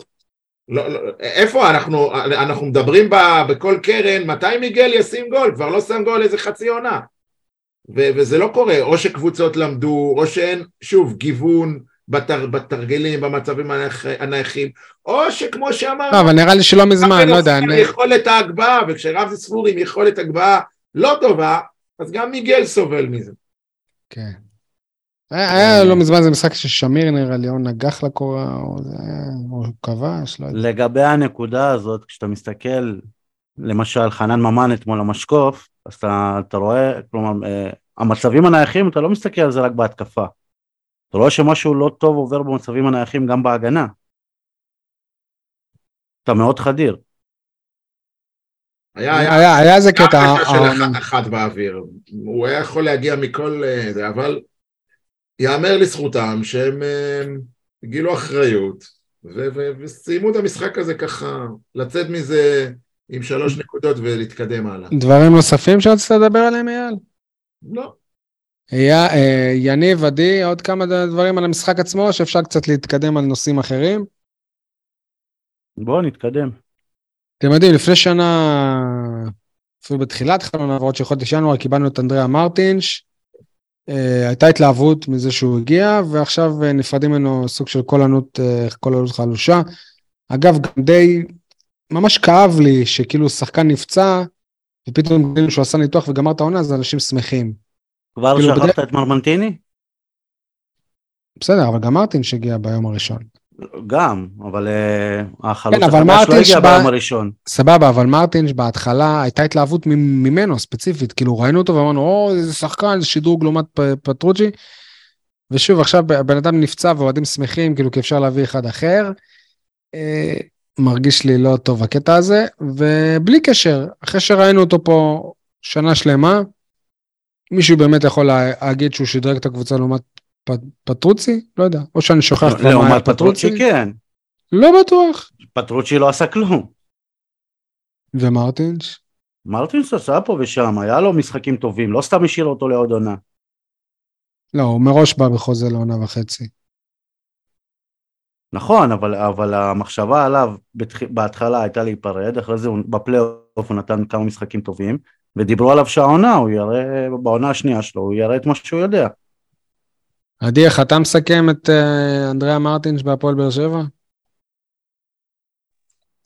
לא, לא, איפה אנחנו, אנחנו מדברים ב, בכל קרן, מתי מיגל ישים גול? כבר לא שם גול איזה חצי עונה. ו, וזה לא קורה, או שקבוצות למדו, או שאין, שוב, גיוון בתר, בתרגלים, במצבים הנייחים, או שכמו שאמרנו... לא, אבל נראה לי שלא מזמן, לא יודע. אני... יכולת ההגבהה, וכשרב ספורי עם יכולת הגבהה לא טובה, אז גם מיגל סובל מזה. כן. היה לא מזמן איזה משחק ששמיר נראה לי, או נגח לקורה, או, זה, כבש, לא יודע. לגבי הנקודה הזאת, כשאתה מסתכל, למשל חנן ממן אתמול המשקוף, אז אתה, אתה רואה, כלומר, אה, המצבים הנייחים, אתה לא מסתכל על זה רק בהתקפה. אתה רואה שמשהו לא טוב עובר במצבים הנייחים גם בהגנה. אתה מאוד חדיר. היה, היה, היה, היה איזה קטע. היה של אחת באוויר. הוא היה יכול להגיע מכל אה, זה, אבל יאמר לזכותם שהם אה, גילו אחריות וסיימו את המשחק הזה ככה, לצאת מזה עם שלוש נקודות ולהתקדם הלאה. דברים נוספים שרצית לדבר עליהם, אייל? לא. היה, אה, יניב, עדי, עוד כמה דברים על המשחק עצמו, שאפשר קצת להתקדם על נושאים אחרים? בואו נתקדם. אתם יודעים, לפני שנה, אפילו בתחילת חלון העברות של חודש ינואר, קיבלנו את אנדריאה מרטינש, הייתה התלהבות מזה שהוא הגיע, ועכשיו uh, נפרדים ממנו סוג של קול ענות, uh, קול ענות חלושה. אגב, גם די, ממש כאב לי שכאילו שחקן נפצע, ופתאום גילינו שהוא עשה ניתוח וגמר את העונה, אז אנשים שמחים. כבר כאילו שכחת בדרך... את מרמנטיני? בסדר, אבל גם מרטין שהגיע ביום הראשון. גם, אבל uh, החלוץ כן, החדש לא הגיע ביום הראשון. סבבה, אבל מרטינש בהתחלה הייתה התלהבות ממנו ספציפית, כאילו ראינו אותו ואמרנו, או, איזה שחקן, זה שדרוג לעומת פטרוצ'י. ושוב, עכשיו הבן אדם נפצע ואוהדים שמחים, כאילו כי אפשר להביא אחד אחר. אה, מרגיש לי לא טוב הקטע הזה, ובלי קשר, אחרי שראינו אותו פה שנה שלמה, מישהו באמת יכול להגיד שהוא שדרג את הקבוצה לעומת פטרוצי? לא יודע. או שאני שוכח כבר מה היה פטרוצי. כן. לא בטוח. פטרוצי לא עשה כלום. ומרטינס? מרטינס עשה פה ושם, היה לו משחקים טובים, לא סתם השאיר אותו לעוד עונה. לא, הוא מראש בא בחוזה לעונה וחצי. נכון, אבל, אבל המחשבה עליו בתח... בהתחלה הייתה להיפרד, אחרי זה בפלייאוף הוא נתן כמה משחקים טובים, ודיברו עליו שהעונה, הוא יראה, בעונה השנייה שלו, הוא יראה את מה שהוא יודע. עדי, איך אתה מסכם את uh, אנדריאה מרטינש בהפועל באר שבע?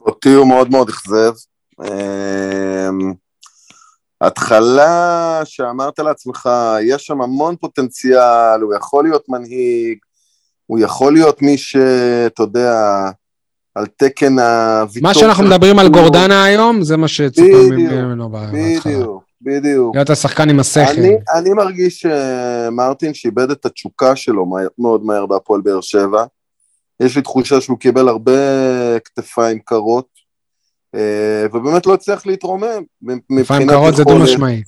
אותי הוא מאוד מאוד אכזב. Uh, התחלה שאמרת לעצמך, יש שם המון פוטנציאל, הוא יכול להיות מנהיג, הוא יכול להיות מי שאתה יודע, על תקן הוויטור. מה שאנחנו מדברים על גורדנה היום, זה מה שצופים ממנו בהתחלה. בדיוק, בדיוק. להיות השחקן עם השכל. אני, אני מרגיש שמרטין שאיבד את התשוקה שלו מאוד מהר בהפועל באר שבע. יש לי תחושה שהוא קיבל הרבה כתפיים קרות, אה, ובאמת לא הצליח להתרומם. כתפיים קרות זה דו משמעי.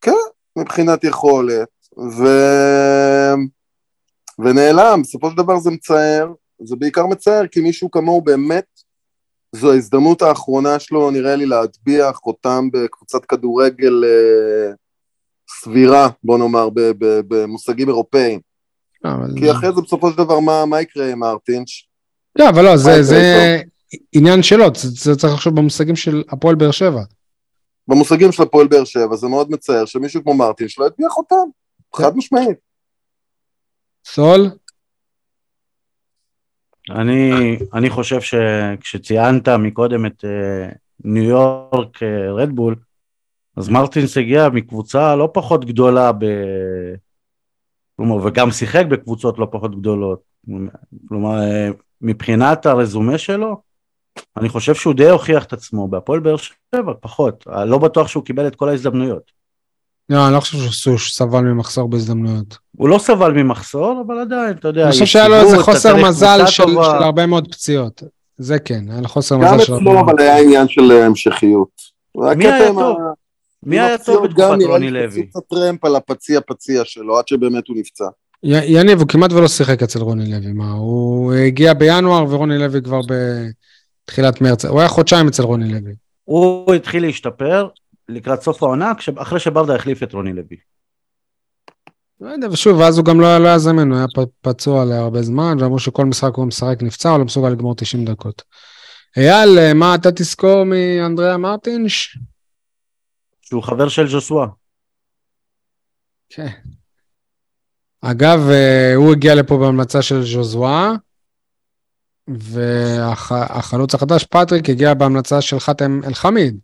כן, מבחינת יכולת. ו... ונעלם, בסופו של דבר זה מצער, זה בעיקר מצער כי מישהו כמוהו באמת זו ההזדמנות האחרונה שלו, נראה לי, להטביע חותם בקבוצת כדורגל אה, סבירה, בוא נאמר, במושגים אירופאיים. אבל... כי אחרי זה בסופו של דבר, מה, מה יקרה עם ארטינץ'? לא, אבל לא, זה, זה עניין שלו, זה צריך לחשוב במושגים של הפועל באר שבע. במושגים של הפועל באר שבע, זה מאוד מצער שמישהו כמו מרטינש לא יטביע חותם, חד משמעית. סול? אני, אני חושב שכשציינת מקודם את uh, ניו יורק רדבול, uh, אז מרטינס הגיע מקבוצה לא פחות גדולה, ב... כלומר, וגם שיחק בקבוצות לא פחות גדולות. כלומר, uh, מבחינת הרזומה שלו, אני חושב שהוא די הוכיח את עצמו בהפועל באר שבע, פחות. לא בטוח שהוא קיבל את כל ההזדמנויות. לא, אני לא חושב שהוא סבל ממחסור בהזדמנויות. הוא לא סבל ממחסור, אבל עדיין, אתה יודע, אני חושב שהיה לו איזה חוסר מזל של, של הרבה מאוד פציעות. זה כן, היה לו חוסר מזל של... גם אצלו, אבל היה עניין של המשכיות. מי היה טוב? מי היה טוב בתקופת רוני לוי? גם נראה לי טרמפ על הפציע פציע שלו, עד שבאמת הוא נפצע. יניב, הוא כמעט ולא שיחק אצל רוני לוי, מה, הוא הגיע בינואר ורוני לוי כבר בתחילת מרץ, הוא היה חודשיים אצל רוני לוי. הוא התחיל להשתפר לקראת סוף העונה, אחרי שברדה החליף את רוני לוי. לא יודע, ושוב, ואז הוא גם לא, היה זמן, הוא היה פצוע להרבה זמן, ואמרו שכל משחק הוא משחק נפצע, הוא לא מסוגל לגמור 90 דקות. אייל, מה אתה תזכור מאנדריאה מרטינש? שהוא חבר של ז'וסווה. כן. אגב, אה, הוא הגיע לפה בהמלצה של ז'וזואה, והחלוץ החדש, פטריק, הגיע בהמלצה של חאתם אל-חמיד.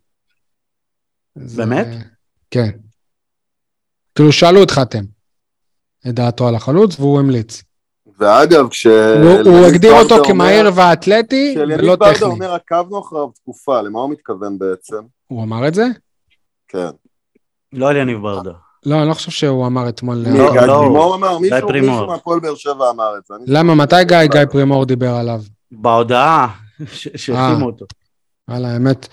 באמת? כן. כאילו, שאלו את חאתם את דעתו על החלוץ, והוא המליץ. ואגב, כש... הוא הגדיר אותו כמהיר ואתלטי, ולא טכני. כשאליניב ברדה אומר עקבנו אחריו תקופה, למה הוא מתכוון בעצם? הוא אמר את זה? כן. לא אליניב ברדה. לא, אני לא חושב שהוא אמר אתמול... לא, גיא לא. פרימור אמר, מישהו מהפועל באר שבע אמר את זה. למה, מתי גיא פרימור דיבר עליו? בהודעה שהחתימו אותו. וואלה, האמת,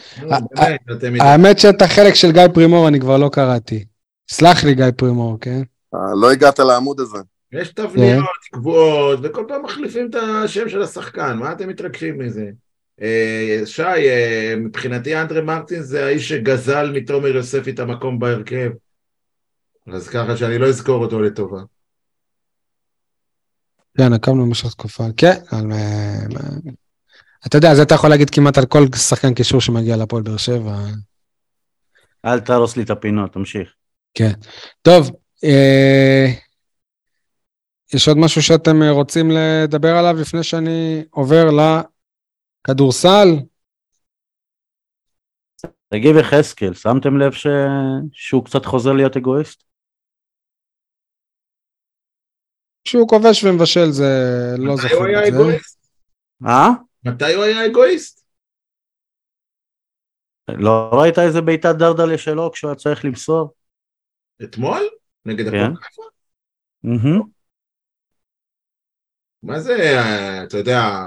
האמת שאת החלק של גיא פרימור אני כבר לא קראתי. סלח לי גיא פרימור, כן? אה, לא הגעת לעמוד הזה. יש תבניות כן. קבועות, וכל פעם מחליפים את השם של השחקן, מה אתם מתרגשים מזה? אה, שי, אה, מבחינתי אנדרה מרטין זה האיש שגזל מתומר יוספי את המקום בהרכב. אז ככה שאני לא אזכור אותו לטובה. כן, עקבנו במשך תקופה. כן. אתה יודע, זה אתה יכול להגיד כמעט על כל שחקן קישור שמגיע לפועל באר שבע. אל תהרוס לי את הפינות, תמשיך. כן. טוב, יש עוד משהו שאתם רוצים לדבר עליו לפני שאני עובר לכדורסל? תגיד יחזקאל, שמתם לב ש... שהוא קצת חוזר להיות אגואיסט? כשהוא כובש ומבשל זה לא זוכר את זה. מתי הוא היה אגואיסט? אה? מתי הוא היה אגואיסט? לא ראית איזה בעיטת דרדלה שלו כשהוא היה צריך למסור? אתמול? נגד כן. הפועל מה זה, אתה יודע,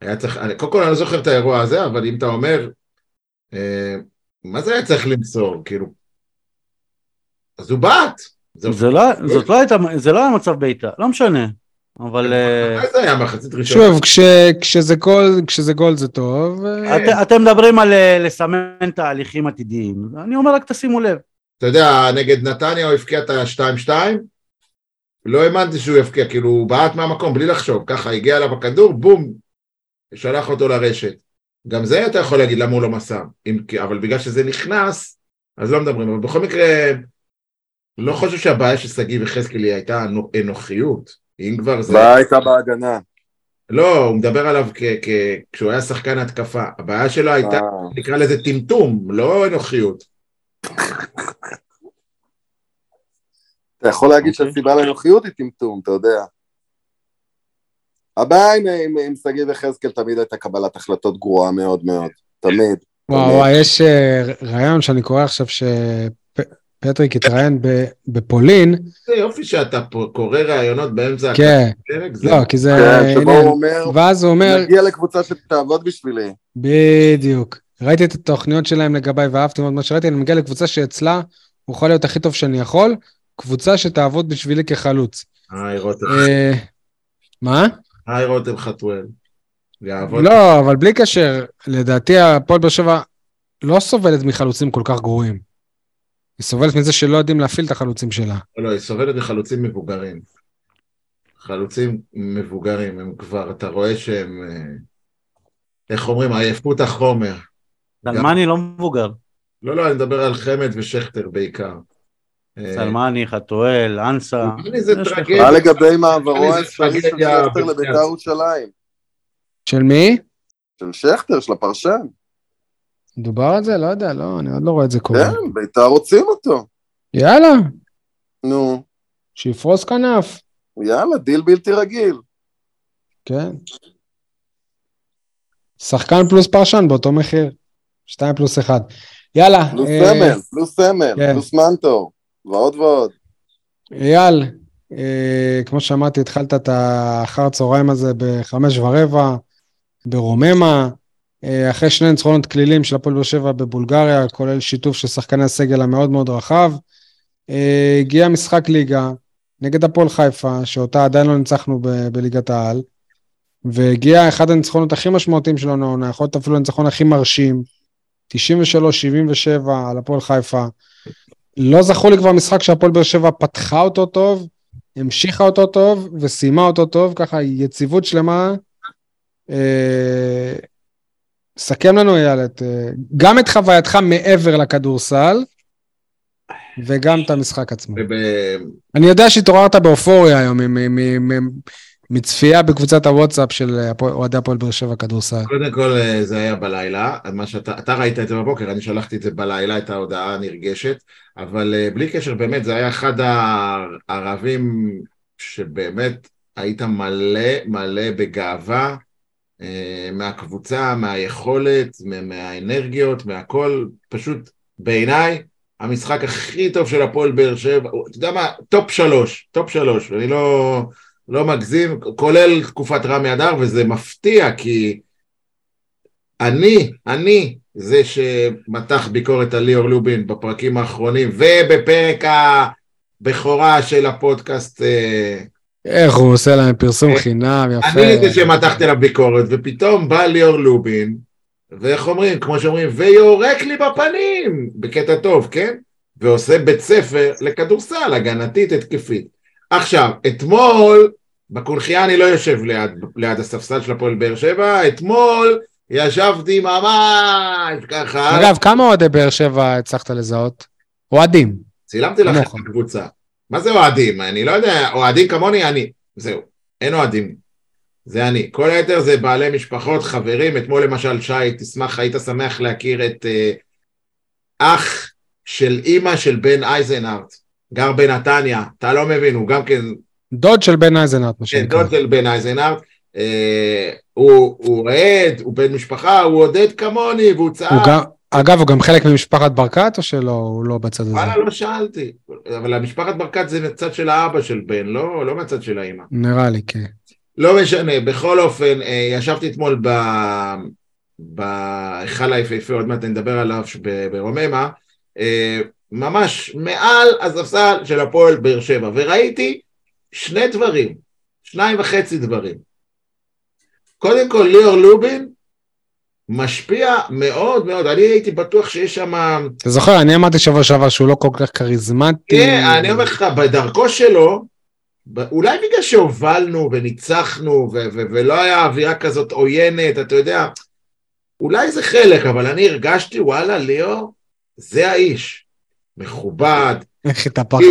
היה צריך, קודם כל אני לא זוכר את האירוע הזה, אבל אם אתה אומר, אה, מה זה היה צריך למסור, כאילו, אז הוא בעט. זה לא, זאת לא הייתה, זה לא היה מצב בעיטה, לא משנה, אבל... אה, מה זה היה מחצית ראשונה? שוב, כשזה גול, כשזה גול זה טוב. אה. אתם מדברים על לסמן תהליכים עתידיים, אני אומר רק תשימו לב. אתה יודע, נגד נתניה הוא הפקיע את ה-2-2, לא האמנתי שהוא יפקיע, כאילו הוא בעט מהמקום בלי לחשוב, ככה הגיע אליו הכדור, בום, שלח אותו לרשת. גם זה אתה יכול להגיד למה הוא לא מסר, אבל בגלל שזה נכנס, אז לא מדברים, אבל בכל מקרה, לא חושב שהבעיה של שגיב יחזקאלי הייתה אנוכיות, אם כבר זה... הבעיה הייתה בהגנה. לא, הוא מדבר עליו כשהוא היה שחקן התקפה. הבעיה שלו הייתה, אה. נקרא לזה טמטום, לא אנוכיות. אתה יכול להגיד אוקיי. שהסיבה לאנוכיות היא טמטום, אתה יודע. הבעיה עם שגיב יחזקאל תמיד הייתה קבלת החלטות גרועה מאוד מאוד, תמיד. וואו, יש אה, רעיון שאני קורא עכשיו פטריק התראיין בפולין. זה יופי שאתה קורא ראיונות באמצע כן, הפרק. לא, כי זה... כן, שבו הוא אומר, ואז הוא אומר... נגיע לקבוצה שתעבוד בשבילי. בדיוק. ראיתי את התוכניות שלהם לגביי ואהבתי מאוד מה שראיתי, אני מגיע לקבוצה שאצלה הוא יכול להיות הכי טוב שאני יכול, קבוצה שתעבוד בשבילי כחלוץ. היי רותם. אה, מה? היי רותם חתואל. לא, אבל בלי קשר, לדעתי הפועל באר שבע לא סובלת מחלוצים כל כך גרועים. היא סובלת מזה שלא יודעים להפעיל את החלוצים שלה. לא, היא סובלת מחלוצים מבוגרים. חלוצים מבוגרים, הם כבר, אתה רואה שהם, אה, איך אומרים, עייפות החומר. סלמני לא מבוגר. לא, לא, אני מדבר על חמד ושכטר בעיקר. אה, סלמני, חתואל, אנסה. מה לגבי מעברו האפשרי של שכטר לבית"ר ירושלים? של מי? של שכטר, של הפרשן. דובר על זה? לא יודע, לא, אני עוד לא רואה את זה קורה. כן, בית"ר רוצים אותו. יאללה. נו. שיפרוס כנף. יאללה, דיל בלתי רגיל. כן. שחקן פלוס פרשן באותו מחיר. שתיים פלוס אחד. יאללה. פלוס אה, סמל, פלוס סמל, כן. פלוס מנטור, ועוד ועוד. אייל, אה, כמו שאמרתי, התחלת את האחר הצהריים הזה בחמש ורבע, ברוממה, אה, אחרי שני ניצחונות כלילים של הפועל באר שבע בבולגריה, כולל שיתוף של שחקני הסגל המאוד מאוד רחב. אה, הגיע משחק ליגה נגד הפועל חיפה, שאותה עדיין לא ניצחנו ב- בליגת העל, והגיע אחד הניצחונות הכי משמעותיים שלנו יכול להיות אפילו הניצחון הכי מרשים, 93-77 על הפועל חיפה. לא זכור לי כבר משחק שהפועל באר שבע פתחה אותו טוב, המשיכה אותו טוב וסיימה אותו טוב, ככה יציבות שלמה. אה, סכם לנו אייל, את, אה, גם את חווייתך מעבר לכדורסל, וגם את המשחק עצמו. אני יודע שהתעוררת באופוריה היום מצפייה בקבוצת הוואטסאפ של אוהדי הפועל באר שבע כדורסל. קודם כל אה, זה היה בלילה, מה שאתה, אתה ראית את זה בבוקר, אני שלחתי את זה בלילה, את ההודעה הנרגשת, אבל אה, בלי קשר, באמת, זה היה אחד הערבים שבאמת היית מלא מלא בגאווה אה, מהקבוצה, מהיכולת, מה- מהאנרגיות, מהכל, פשוט בעיניי, המשחק הכי טוב של הפועל באר שבע, אתה יודע מה, טופ שלוש, טופ שלוש, אני לא, לא מגזים, כולל תקופת רמי אדר, וזה מפתיע, כי אני, אני זה שמתח ביקורת על ליאור לובין בפרקים האחרונים, ובפרק הבכורה של הפודקאסט, אה, איך הוא עושה להם פרסום חינם, יפה. אני זה שמתחתי עליו ביקורת, ופתאום בא ליאור לובין, ואיך אומרים, כמו שאומרים, ויורק לי בפנים, בקטע טוב, כן? ועושה בית ספר לכדורסל, הגנתית, התקפית. עכשיו, אתמול, בקונחייה אני לא יושב ליד, ליד הספסל של הפועל באר שבע, אתמול ישבתי ממש ככה, אגב, כמה אוהדי באר שבע הצלחת לזהות? אוהדים. צילמתי לכם את כמוך. הקבוצה. מה זה אוהדים? אני לא יודע, אוהדים כמוני אני. זהו, אין אוהדים. זה אני. כל היתר זה בעלי משפחות, חברים. אתמול למשל, שי, תשמח, היית שמח להכיר את אה, אח של אימא של בן אייזנארט, גר בנתניה. אתה לא מבין, הוא גם כן דוד של בן אייזנארט, מה כן, שנקרא. דוד של בן אייזנארט. אה, הוא אוהד, הוא בן משפחה, הוא עודד כמוני, והוא צעק. אגב, הוא גם חלק ממשפחת ברקת, או שלא, הוא לא בצד הזה? וואלה, לא שאלתי. אבל המשפחת ברקת זה מצד של האבא של בן, לא, לא מצד של האימא. נראה לי, כן. לא משנה, בכל אופן, אה, ישבתי אתמול ב... בהיכל היפהפה, עוד מעט נדבר עליו ברוממה, אה, ממש מעל הספסל של הפועל באר שבע, וראיתי שני דברים, שניים וחצי דברים. קודם כל, ליאור לובין משפיע מאוד מאוד, אני הייתי בטוח שיש שם... אתה זוכר, אני אמרתי שבוע שעבר שהוא לא כל כך כריזמטי. כן, אני אומר לך, בדרכו שלו, אולי בגלל שהובלנו וניצחנו ו- ו- ולא היה אווירה כזאת עוינת, אתה יודע, אולי זה חלק, אבל אני הרגשתי, וואלה, ליאור, זה האיש. מכובד, איך התהפכנו.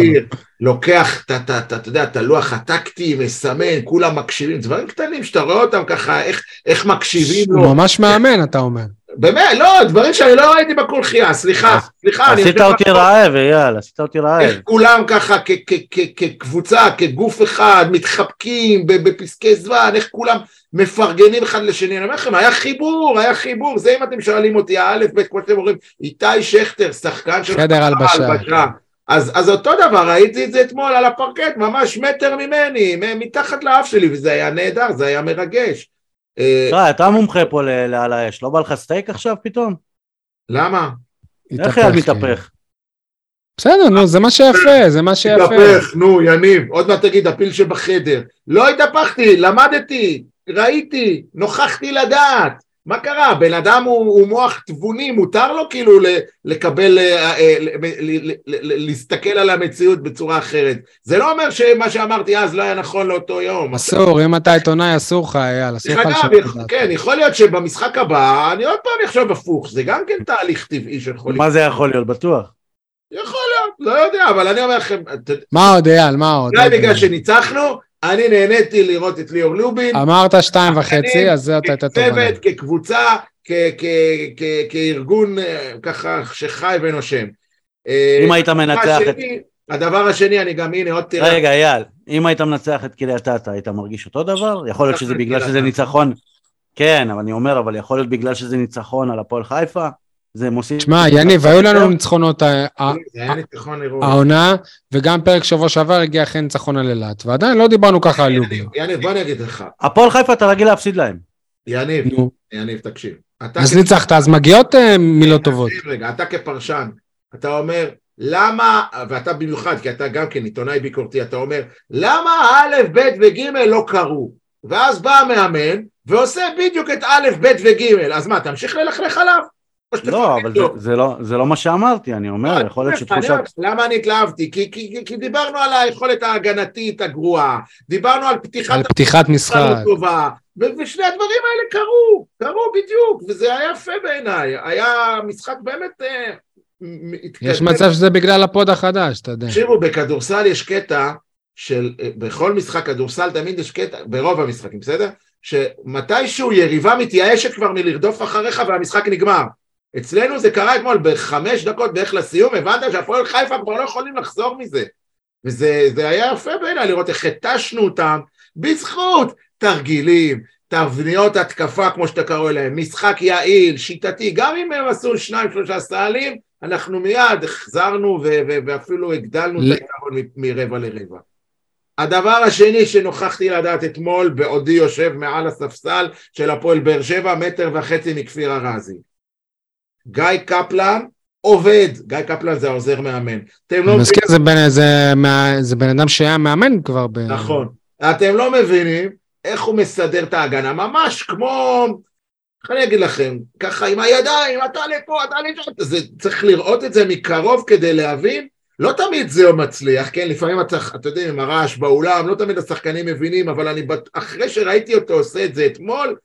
לוקח, אתה יודע, את הלוח הטקטי, מסמן, כולם מקשיבים, דברים קטנים שאתה רואה אותם ככה, איך, איך מקשיבים לו. הוא ממש מאמן, אתה אומר. באמת, לא, דברים שאני לא ראיתי בקונחייה, סליחה, סליחה. עשית אותי רעב, אייל, עשית אותי רעב. איך כולם ככה כקבוצה, כגוף אחד, מתחבקים בפסקי זמן, איך כולם מפרגנים אחד לשני, אני אומר לכם, היה חיבור, היה חיבור, זה אם אתם שואלים אותי, האלף בית, כמו שאתם אומרים, איתי שכטר, שחקן של חדר הלבשה. אז, אז אותו דבר, ראיתי את זה אתמול על הפרקט, ממש מטר ממני, מתחת לאף שלי, וזה היה נהדר, זה היה מרגש. אה, תראה, אתה מומחה פה לעל האש, לא בא לך סטייק עכשיו פתאום? למה? איך אייל כן. מתהפך? בסדר, נו, זה מה שיפה, זה מה שיפה. התהפך, נו, יניב, עוד מעט תגיד, הפיל שבחדר. לא התהפכתי, למדתי, ראיתי, נוכחתי לדעת. מה קרה? בן אדם הוא, הוא מוח תבוני, מותר לו כאילו ל, לקבל, ל, ל, ל, ל, להסתכל על המציאות בצורה אחרת. זה לא אומר שמה שאמרתי אז לא היה נכון לאותו יום. אסור, אם אתה עיתונאי, אסור לך, אייל, אסור לך אגב, לשנות. כן, יכול להיות שבמשחק הבא, אני עוד פעם אחשוב הפוך, זה גם כן תהליך טבעי שיכול מה להיות. זה יכול להיות? בטוח. יכול להיות, לא יודע, אבל אני אומר לכם, מה עוד, אייל, מה עוד? אולי בגלל? שניצחנו, אני נהניתי לראות את ליאור לובין. אמרת שתיים וחצי, אז זאת הייתה. כצוות, כקבוצה, כארגון אה, ככה שחי ונושם. אה, אם היית מנצח את... הדבר השני, אני גם, הנה עוד תראה, רגע, אייל, אם היית מנצח את קריית אתא, היית מרגיש אותו דבר? יכול להיות שזה בגלל שזה. ניצחון... כן, אבל אני אומר, אבל יכול להיות בגלל שזה ניצחון על הפועל חיפה? זה מוסיף... שמע, יניב, היו לנו ניצחונות ה- ה- זה היה ניצחון הירואי. העונה, וגם פרק שבוע שעבר הגיע אחרי ניצחון על אילת, ועדיין לא דיברנו ככה על יובי. יניב, בוא אני אגיד לך. הפועל חיפה אתה רגיל להפסיד להם. יניב, יניב, תקשיב. אז ניצחת, אז מגיעות אה, מילות טובות. רגע, אתה כפרשן, אתה אומר, למה, ואתה במיוחד, כי אתה גם כן עיתונאי ביקורתי, אתה אומר, למה א', ב' וג' לא קרו? ואז בא המאמן ועושה בדיוק את א', ב' וג', אז מה, תמשיך ללכלך עליו? לא, אבל לו? זה- זה לא- זה לא מה שאמרתי, אני אומר, יכול להיות שתחושת... למה אני התלהבתי? כי, כי, כי, כי דיברנו על היכולת ההגנתית הגרועה, דיברנו על פתיחת על פתיחת משחק. טובה, ו- ושני הדברים האלה קרו, קרו בדיוק, וזה היה יפה בעיניי, היה משחק באמת... אה. יש מצב שזה בגלל הפוד החדש, אתה יודע. תקשיבו, בכדורסל יש קטע של, אה, בכל משחק כדורסל תמיד יש קטע, ברוב המשחקים, בסדר? שמתישהו יריבה מתייאשת כבר מלרדוף אחריך והמשחק נגמר. אצלנו זה קרה אתמול בחמש דקות בערך לסיום, הבנת שהפועל חיפה כבר לא יכולים לחזור מזה. וזה זה היה יפה בעיניי לראות איך התשנו אותם בזכות תרגילים, תבניות התקפה כמו שאתה קורא להם, משחק יעיל, שיטתי, גם אם הם עשו שניים שלושה סטיילים, אנחנו מיד החזרנו ו- ו- ואפילו הגדלנו ל- את היתרון מ- מרבע לרבע. הדבר השני שנוכחתי לדעת אתמול בעודי יושב מעל הספסל של הפועל באר שבע, מטר וחצי מכפיר ארזי. גיא קפלן עובד, גיא קפלן זה העוזר מאמן. אתם לא מזכיר, זה בן- זה מה- זה בן אדם שהיה מאמן כבר ב... נכון. אתם לא מבינים איך הוא מסדר את ההגנה, ממש כמו, איך אני אגיד לכם, ככה עם הידיים, אתה לפה, אתה לשם, זה, צריך לראות את זה מקרוב כדי להבין, לא תמיד זה מצליח, כן, לפעמים אתה, אתה יודע, עם הרעש באולם, לא תמיד השחקנים מבינים, אבל אני, אחרי שראיתי אותו עושה את זה אתמול,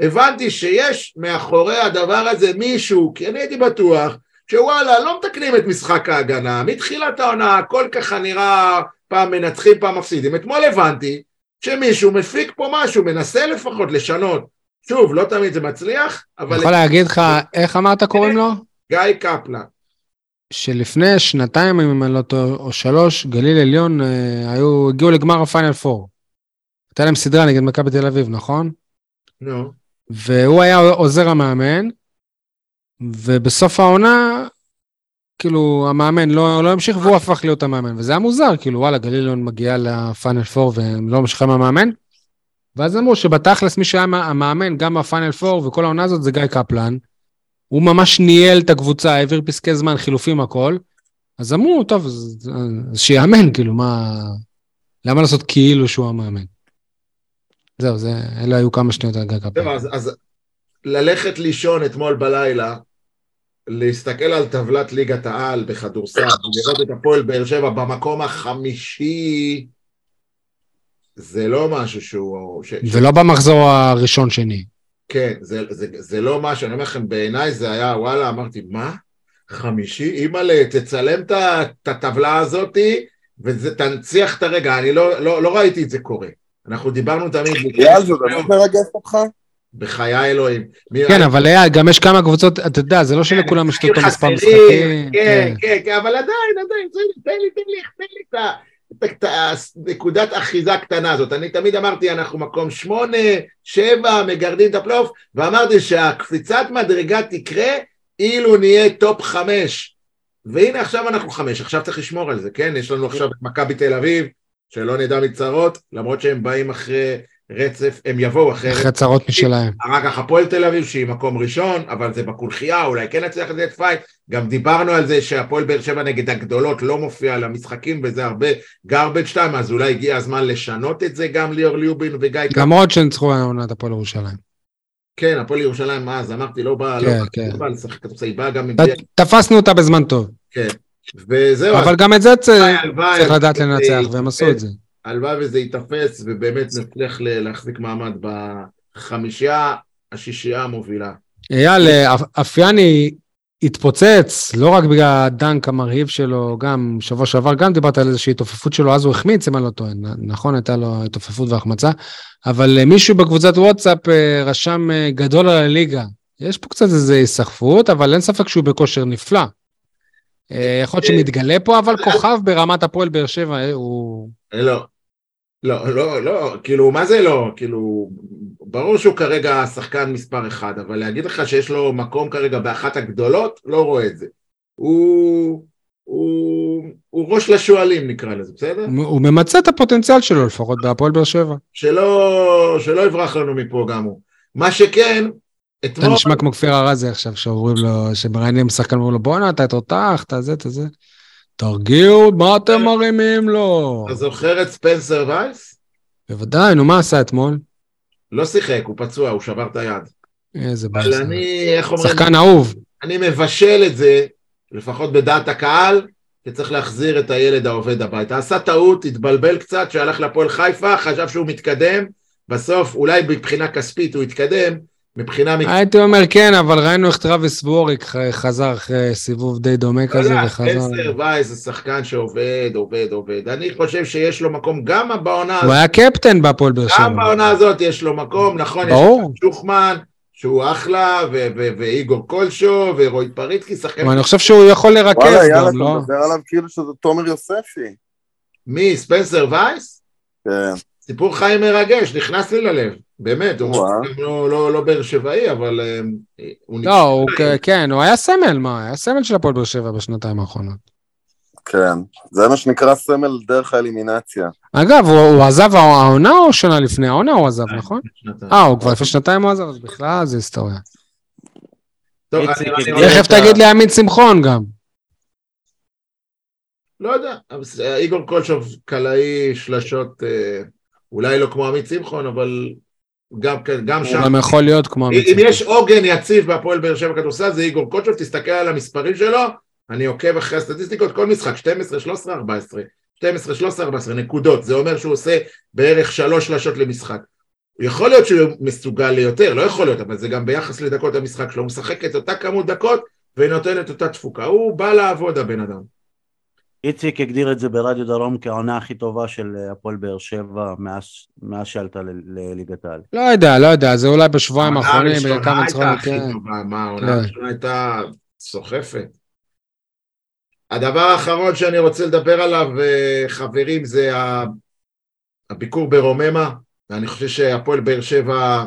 הבנתי שיש מאחורי הדבר הזה מישהו, כי אני הייתי בטוח, שוואלה, לא מתקנים את משחק ההגנה, מתחילת העונה הכל ככה נראה פעם מנצחים, פעם מפסידים. אתמול הבנתי שמישהו מפיק פה משהו, מנסה לפחות לשנות. שוב, לא תמיד זה מצליח, אני אבל יכול להגיד לך, איך אמרת קוראים לו? גיא קפלן. שלפני שנתיים, אם אני לא טועה, או שלוש, גליל עליון אה, היו, הגיעו לגמר הפיינל פור. הייתה להם סדרה נגד מכבי תל אביב, נכון? נו, והוא היה עוזר המאמן, ובסוף העונה, כאילו, המאמן לא, לא המשיך והוא הפך להיות המאמן, וזה היה מוזר, כאילו, וואלה, גלילון מגיע לפיינל פור והם לא ממשיכים עם המאמן. ואז אמרו שבתכלס מי שהיה המאמן גם בפיינל פור וכל העונה הזאת זה גיא קפלן. הוא ממש ניהל את הקבוצה, העביר פסקי זמן, חילופים, הכל. אז אמרו, טוב, אז, אז שיאמן, כאילו, מה... למה לעשות כאילו שהוא המאמן? זהו, זה, אלה היו כמה שניות על טוב, קפלן. אז, אז ללכת לישון אתמול בלילה, להסתכל על טבלת ליגת העל בכדורסל, ולראות את הפועל באר שבע במקום החמישי, זה לא משהו שהוא... ש, ש, ולא במחזור הראשון-שני. כן, זה, זה, זה לא משהו, אני אומר לכם, בעיניי זה היה, וואלה, אמרתי, מה? חמישי? אימא'לה, תצלם את הטבלה הזאתי, ותנציח את הרגע, אני לא, לא, לא ראיתי את זה קורה. אנחנו דיברנו תמיד, יאללה, זה באמת מרגש אותך? בחיי אלוהים. כן, אבל אייל, גם יש כמה קבוצות, אתה יודע, זה לא שלכולם יש אותו מספר משחקים. כן, כן, כן, אבל עדיין, עדיין, תן לי, תן לי, תן לי, את ה- את הנקודת אחיזה הקטנה הזאת. אני תמיד אמרתי, אנחנו מקום שמונה, שבע, מגרדים את הפלייאוף, ואמרתי שהקפיצת מדרגה תקרה אילו נהיה טופ חמש. והנה עכשיו אנחנו חמש, עכשיו צריך לשמור על זה, כן? יש לנו עכשיו את מכבי תל אביב, שלא נדע מצרות, למרות שהם באים אחרי רצף, הם יבואו אחרי אחרי צרות משלהם. אחר כך הפועל תל אביב שהיא מקום ראשון, אבל זה בקונכייה, אולי כן נצליח לתת fight. גם דיברנו על זה שהפועל באר שבע נגד הגדולות לא מופיע על המשחקים, וזה הרבה garbage time, אז אולי הגיע הזמן לשנות את זה גם ליאור לובין וגיא קם. למרות שניצחו העונת הפועל ירושלים. כן, הפועל ירושלים, אז אמרתי, לא בא, לא כן, כן. לא בא לשחק כדורסל, היא באה גם תפסנו אותה בזמן טוב. כן. וזהו, אבל גם את זה צריך לדעת לנצח, והם עשו את זה. הלוואי וזה ייתפס, ובאמת נצליח להחזיק מעמד בחמישייה, השישייה המובילה. אייל, אה, אפ- אפיאני התפוצץ, לא רק בגלל הדנק המרהיב שלו, גם שבוע שעבר, גם דיברת על איזושהי התעופפות שלו, אז הוא החמיץ, אם אני לא טועה, נ- נכון, הייתה לו התעופפות והחמצה, אבל אה, מישהו בקבוצת וואטסאפ אה, רשם גדול על הליגה. יש פה קצת איזו היסחפות, אבל אין ספק שהוא בכושר נפלא. אה, יכול להיות שמתגלה פה, אבל כוכב ברמת הפועל באר שבע, אה, הוא... לא, לא, לא, לא, כאילו, מה זה לא? כאילו, ברור שהוא כרגע שחקן מספר אחד, אבל להגיד לך שיש לו מקום כרגע באחת הגדולות, לא רואה את זה. הוא, הוא, הוא ראש לשועלים נקרא לזה, בסדר? הוא ממצה את הפוטנציאל שלו לפחות בהפועל באר שבע. שלא, שלא יברח לנו מפה גם הוא. מה שכן. אתה נשמע כמו כפיר ארזי עכשיו, שאומרים לו, שמראיינים שחקן, אומרים לו, בואנה, אתה תותח, אתה זה, אתה זה. תרגיעו, מה אתם מרימים לו? אתה זוכר את ספנסר וייס? בוודאי, נו, מה עשה אתמול? לא שיחק, הוא פצוע, הוא שבר את היד. איזה בעיה. אבל אני, איך אומרים? שחקן אהוב. אני מבשל את זה, לפחות בדעת הקהל, שצריך להחזיר את הילד העובד הביתה. עשה טעות, התבלבל קצת, שהלך לפועל חיפה, חשב שהוא מתקדם, בסוף, אולי מבחינה כספית הוא התקדם, מבחינה... הייתי אומר כן, אבל ראינו איך טראביס ווריק חזר אחרי סיבוב די דומה כזה וחזר. ספנסר וייס זה שחקן שעובד, עובד, עובד. אני חושב שיש לו מקום גם בעונה הזאת. הוא היה קפטן בהפועל באר שבע. גם בעונה הזאת יש לו מקום, נכון. יש לו שוחמן, שהוא אחלה, ואיגור קולשו, ורועי פריצקי, שחקן... אני חושב שהוא יכול לרכז גם, לא? וואלה, יאללה, אתה מדבר עליו כאילו שזה תומר יוספי. מי, ספנסר וייס? כן. סיפור חיים מרגש, נכנס לי ללב, באמת, הוא לא, לא, לא באר שבעי, אבל אה, הוא לא, הוא, כן, הוא היה סמל, מה, היה סמל של הפועל באר שבע בשנתיים האחרונות. כן, זה מה שנקרא סמל דרך האלימינציה. אגב, הוא, הוא עזב העונה או שנה לפני? העונה הוא עזב, נכון? אה, הוא כבר לפני שנתיים הוא עזב, אז בכלל זה היסטוריה. תכף תגיד לי עמית שמחון גם. לא יודע, איגור קולשוב קלעי שלשות אה, אולי לא כמו עמית שמחון, אבל גם, גם שם... הוא גם יכול להיות כמו עמית שמחון. אם יש עוגן יציב בהפועל באר שבע כדורסל זה איגור קוצ'וב, תסתכל על המספרים שלו, אני עוקב אחרי הסטטיסטיקות, כל משחק, 12, 13, 14, 12, 13, 14 נקודות, זה אומר שהוא עושה בערך שלוש שלשות למשחק. יכול להיות שהוא מסוגל ליותר, לא יכול להיות, אבל זה גם ביחס לדקות המשחק שלו, הוא משחק את אותה כמות דקות ונותן את אותה תפוקה, הוא בא לעבוד הבן אדם. איציק הגדיר את זה ברדיו דרום כעונה הכי טובה של אה, הפועל באר שבע מאז, שעלתה לליגת העל. לא יודע, לא יודע, זה אולי בשבועיים האחרונים, בכמה צחוק. העונה הייתה הכי טובה, מה, העונה כן. הראשונה הייתה סוחפת. הדבר האחרון שאני רוצה לדבר עליו, אה, חברים, זה הביקור ברוממה, ואני חושב שהפועל באר שבע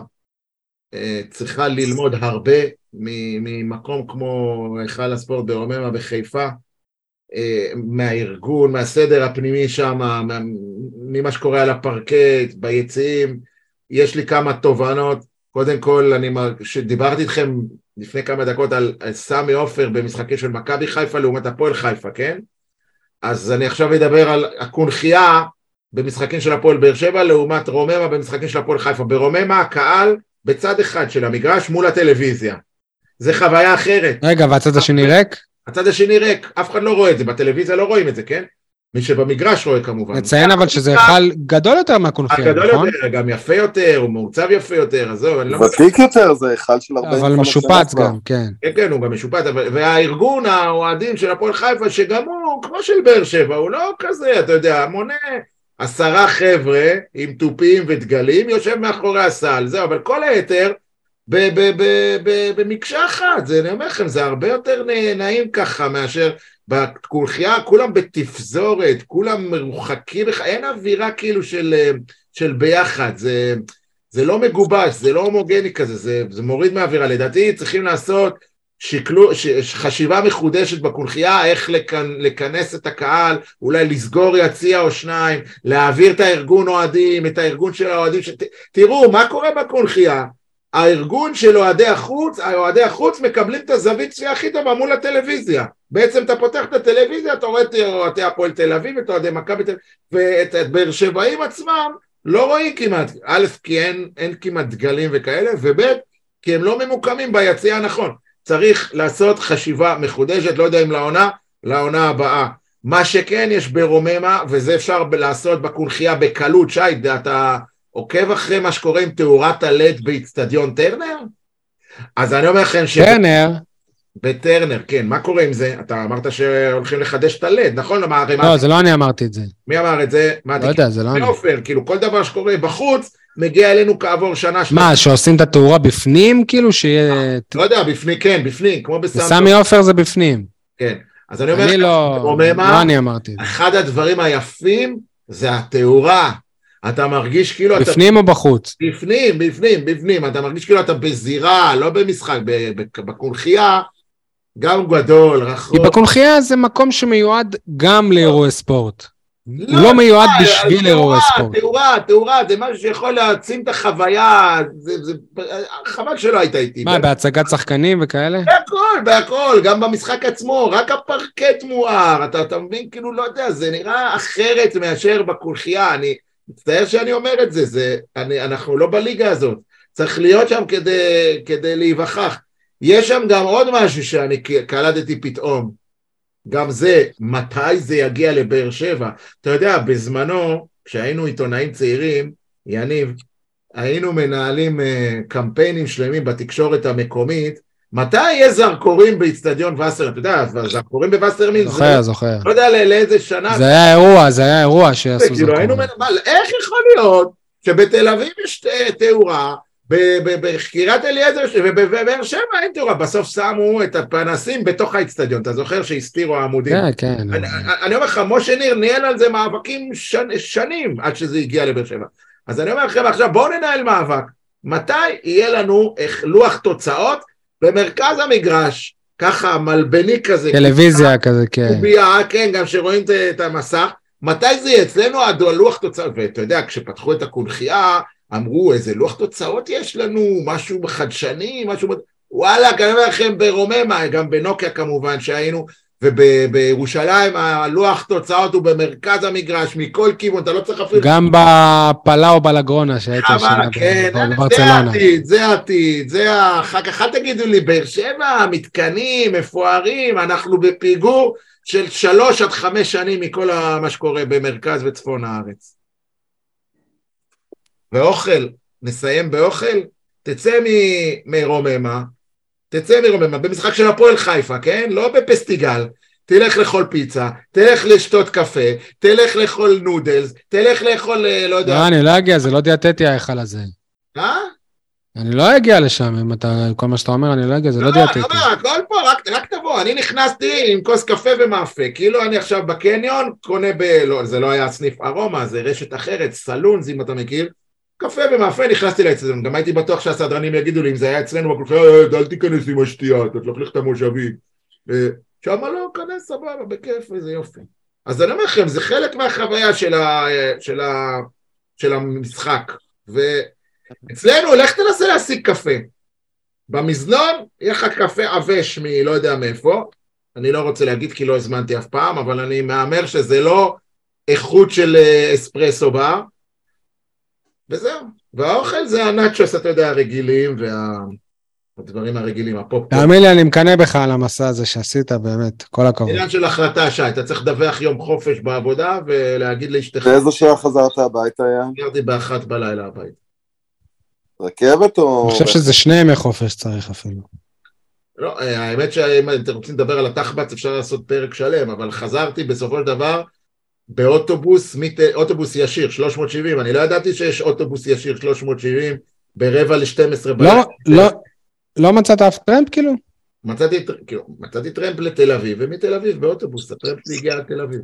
אה, צריכה ללמוד הרבה ממקום כמו היכל הספורט ברוממה בחיפה. מהארגון, מהסדר הפנימי שם, ממה שקורה על הפרקט, ביציעים, יש לי כמה תובנות. קודם כל, אני, כשדיברתי איתכם לפני כמה דקות על סמי עופר במשחקים של מכבי חיפה לעומת הפועל חיפה, כן? אז אני עכשיו אדבר על הקונכייה במשחקים של הפועל באר שבע לעומת רוממה במשחקים של הפועל חיפה. ברוממה הקהל בצד אחד של המגרש מול הטלוויזיה. זה חוויה אחרת. רגע, והצד השני ריק? הצד השני ריק, אף אחד לא רואה את זה, בטלוויזיה לא רואים את זה, כן? מי שבמגרש רואה כמובן. נציין אבל שזה היכל גדול יותר מהקונפיין, נכון? גדול יותר, גם יפה יותר, הוא מעוצב יפה יותר, עזוב, אני לא... ותיק יותר, זה היכל של 45 שנה. אבל משופץ גם, כן. כן, כן, הוא גם משופץ, והארגון האוהדים של הפועל חיפה, שגם הוא, כמו של באר שבע, הוא לא כזה, אתה יודע, מונה עשרה חבר'ה עם תופים ודגלים, יושב מאחורי הסל, זהו, אבל כל היתר, במקשה אחת, זה, אני אומר לכם, זה הרבה יותר נעים ככה מאשר בקולחייה, כולם בתפזורת, כולם מרוחקים, אין אווירה כאילו של, של ביחד, זה, זה לא מגובש, זה לא הומוגני כזה, זה, זה מוריד מהאווירה, לדעתי צריכים לעשות שקלו, ש, חשיבה מחודשת בקונכייה, איך לכנ, לכנס את הקהל, אולי לסגור יציע או שניים, להעביר את הארגון אוהדים, את הארגון של האוהדים, שת, תראו מה קורה בקונכייה, הארגון של אוהדי החוץ, אוהדי החוץ מקבלים את הזווית צפייה הכי טובה מול הטלוויזיה. בעצם אתה פותח את הטלוויזיה, אתה רואה את אוהדי הפועל תל אביב, את אוהדי מכבי תל אביב, ואת באר שבעים עצמם לא רואים כמעט, א', כי אין, אין כמעט דגלים וכאלה, וב', כי הם לא ממוקמים ביציע הנכון. צריך לעשות חשיבה מחודשת, לא יודע אם לעונה, לעונה הבאה. מה שכן יש ברוממה, וזה אפשר לעשות בקונכייה בקלות, שי, אתה... עוקב אחרי מה שקורה עם תאורת הלד באיצטדיון טרנר? אז אני אומר לכם ש... טרנר? בטרנר, כן. מה קורה עם זה? אתה אמרת שהולכים לחדש את הלד, נכון? לא, מה... זה לא אני אמרתי את זה. מי אמר את זה? מה, לא יודע, זה לא אני. עופר, כאילו כל דבר שקורה בחוץ, מגיע אלינו כעבור שנה שנה. מה, שעושים את התאורה בפנים, כאילו שיהיה... לא יודע, בפנים, כן, בפנים, כמו בסמי... בסמי עופר זה בפנים. כן. אז אני אומר... אני לא... לא אני אמרתי. אחד הדברים היפים זה התאורה. אתה מרגיש כאילו אתה... בפנים או בחוץ? בפנים, בפנים, בפנים. אתה מרגיש כאילו אתה בזירה, לא במשחק, בקונכייה, גם גדול, רחוק. כי בקונכייה זה מקום שמיועד גם לאירועי ספורט. הוא לא מיועד בשביל אירועי ספורט. תאורה, תאורה, זה משהו שיכול להעצים את החוויה, זה, זה, חבל שלא היית איתי. מה, בהצגת שחקנים וכאלה? בהכל, בהכל, גם במשחק עצמו, רק הפרקט מואר, אתה, אתה מבין, כאילו, לא יודע, זה נראה אחרת מאשר בקולחייה, אני מצטער שאני אומר את זה, זה אני, אנחנו לא בליגה הזאת, צריך להיות שם כדי, כדי להיווכח. יש שם גם עוד משהו שאני קלטתי פתאום, גם זה, מתי זה יגיע לבאר שבע? אתה יודע, בזמנו, כשהיינו עיתונאים צעירים, יניב, היינו מנהלים uh, קמפיינים שלמים בתקשורת המקומית, מתי יהיה זרקורים באיצטדיון וסרמן? אתה יודע, זרקורים בווסרמן זוכר, זה... זוכר. לא יודע לאיזה שנה. זה היה אירוע, זה היה אירוע כאילו, זרקורים. איך יכול להיות שבתל אביב יש תאורה, בקריית אליעזר ובבאר שבע אין תאורה, בסוף שמו את הפנסים בתוך האיצטדיון, אתה זוכר שהסתירו העמודים? כן, כן. אני אומר לך, משה ניר ניהל על זה מאבקים שנים עד שזה הגיע לבאר שבע. אז אני אומר לכם עכשיו, בואו ננהל מאבק. מתי יהיה לנו לוח תוצאות במרכז המגרש, ככה מלבני כזה. טלוויזיה כזה, כן. קובייה, כן, גם שרואים את המסך. מתי זה יהיה אצלנו הלוח תוצאות? ואתה יודע, כשפתחו את הקונכייה, אמרו איזה לוח תוצאות יש לנו, משהו חדשני, משהו... וואלה, אני אומר לכם ברוממה, גם בנוקיה כמובן שהיינו, ובירושלים הלוח תוצאות הוא במרכז המגרש, מכל כיוון, אתה לא צריך אפילו... גם בפלאו בלגרונה שהיית שם כן, בברצלונה. זה העתיד, זה העתיד, זה ה... אחר כך אל תגידו לי, באר שבע, מתקנים, מפוארים, אנחנו בפיגור של שלוש עד חמש שנים מכל מה שקורה במרכז וצפון הארץ. ואוכל, נסיים באוכל, תצא מרוממה, תצא מרוממה, במשחק של הפועל חיפה, כן? לא בפסטיגל. תלך לאכול פיצה, תלך לשתות קפה, תלך לאכול נודלס, תלך לאכול, אה, לא יודע... לא, אני לא אגיע, זה לא דיאטטי ההיכל הזה. אה? אני לא אגיע לשם, אם אתה, כל מה שאתה אומר, אני לא אגיע, זה לא, לא דיאטטי. לא, לא, הכל פה, רק, רק תבוא, אני נכנסתי עם כוס קפה ומאפה, כאילו אני עכשיו בקניון, קונה ב... לא, זה לא היה סניף ארומה, זה רשת אחרת, סלונס, אם אתה מכיר, קפה ומאפה נכנסתי לאצטדיון, גם הייתי בטוח שהסדרנים יגידו לי אם זה היה אצלנו בקולחי, אה, אל תיכנס עם השתייה, אתה תלכלך את המושבי. שם לא, כנס סבבה, בכיף, איזה יופי. אז אני אומר לכם, זה חלק מהחוויה של, ה, של, ה, של המשחק. ואצלנו, לך תנסה להשיג קפה. במזנון, יהיה לך קפה עבש מלא יודע מאיפה, אני לא רוצה להגיד כי לא הזמנתי אף פעם, אבל אני מהמר שזה לא איכות של אה, אספרסו בר, וזהו. והאוכל זה הנאצ'וס, אתה יודע, הרגילים והדברים הרגילים, הפופ. תאמין לי, אני מקנא בך על המסע הזה שעשית, באמת, כל הכבוד. עניין של החלטה, שי, אתה צריך לדווח יום חופש בעבודה ולהגיד לאשתך... באיזה שעה חזרת הביתה היה? חזרתי באחת בלילה הביתה. רכבת או... אני חושב שזה שני ימי חופש צריך אפילו. לא, האמת שאם אתם רוצים לדבר על התחבץ אפשר לעשות פרק שלם, אבל חזרתי בסופו של דבר באוטובוס, אוטובוס ישיר, 370, אני לא ידעתי שיש אוטובוס ישיר 370 ברבע ל-12 בלילה. לא, לא, לא מצאת אף טרמפ כאילו? מצאתי, כאילו, מצאתי טרמפ לתל אביב, ומתל אביב באוטובוס, הטרמפ הגיע לתל אביב.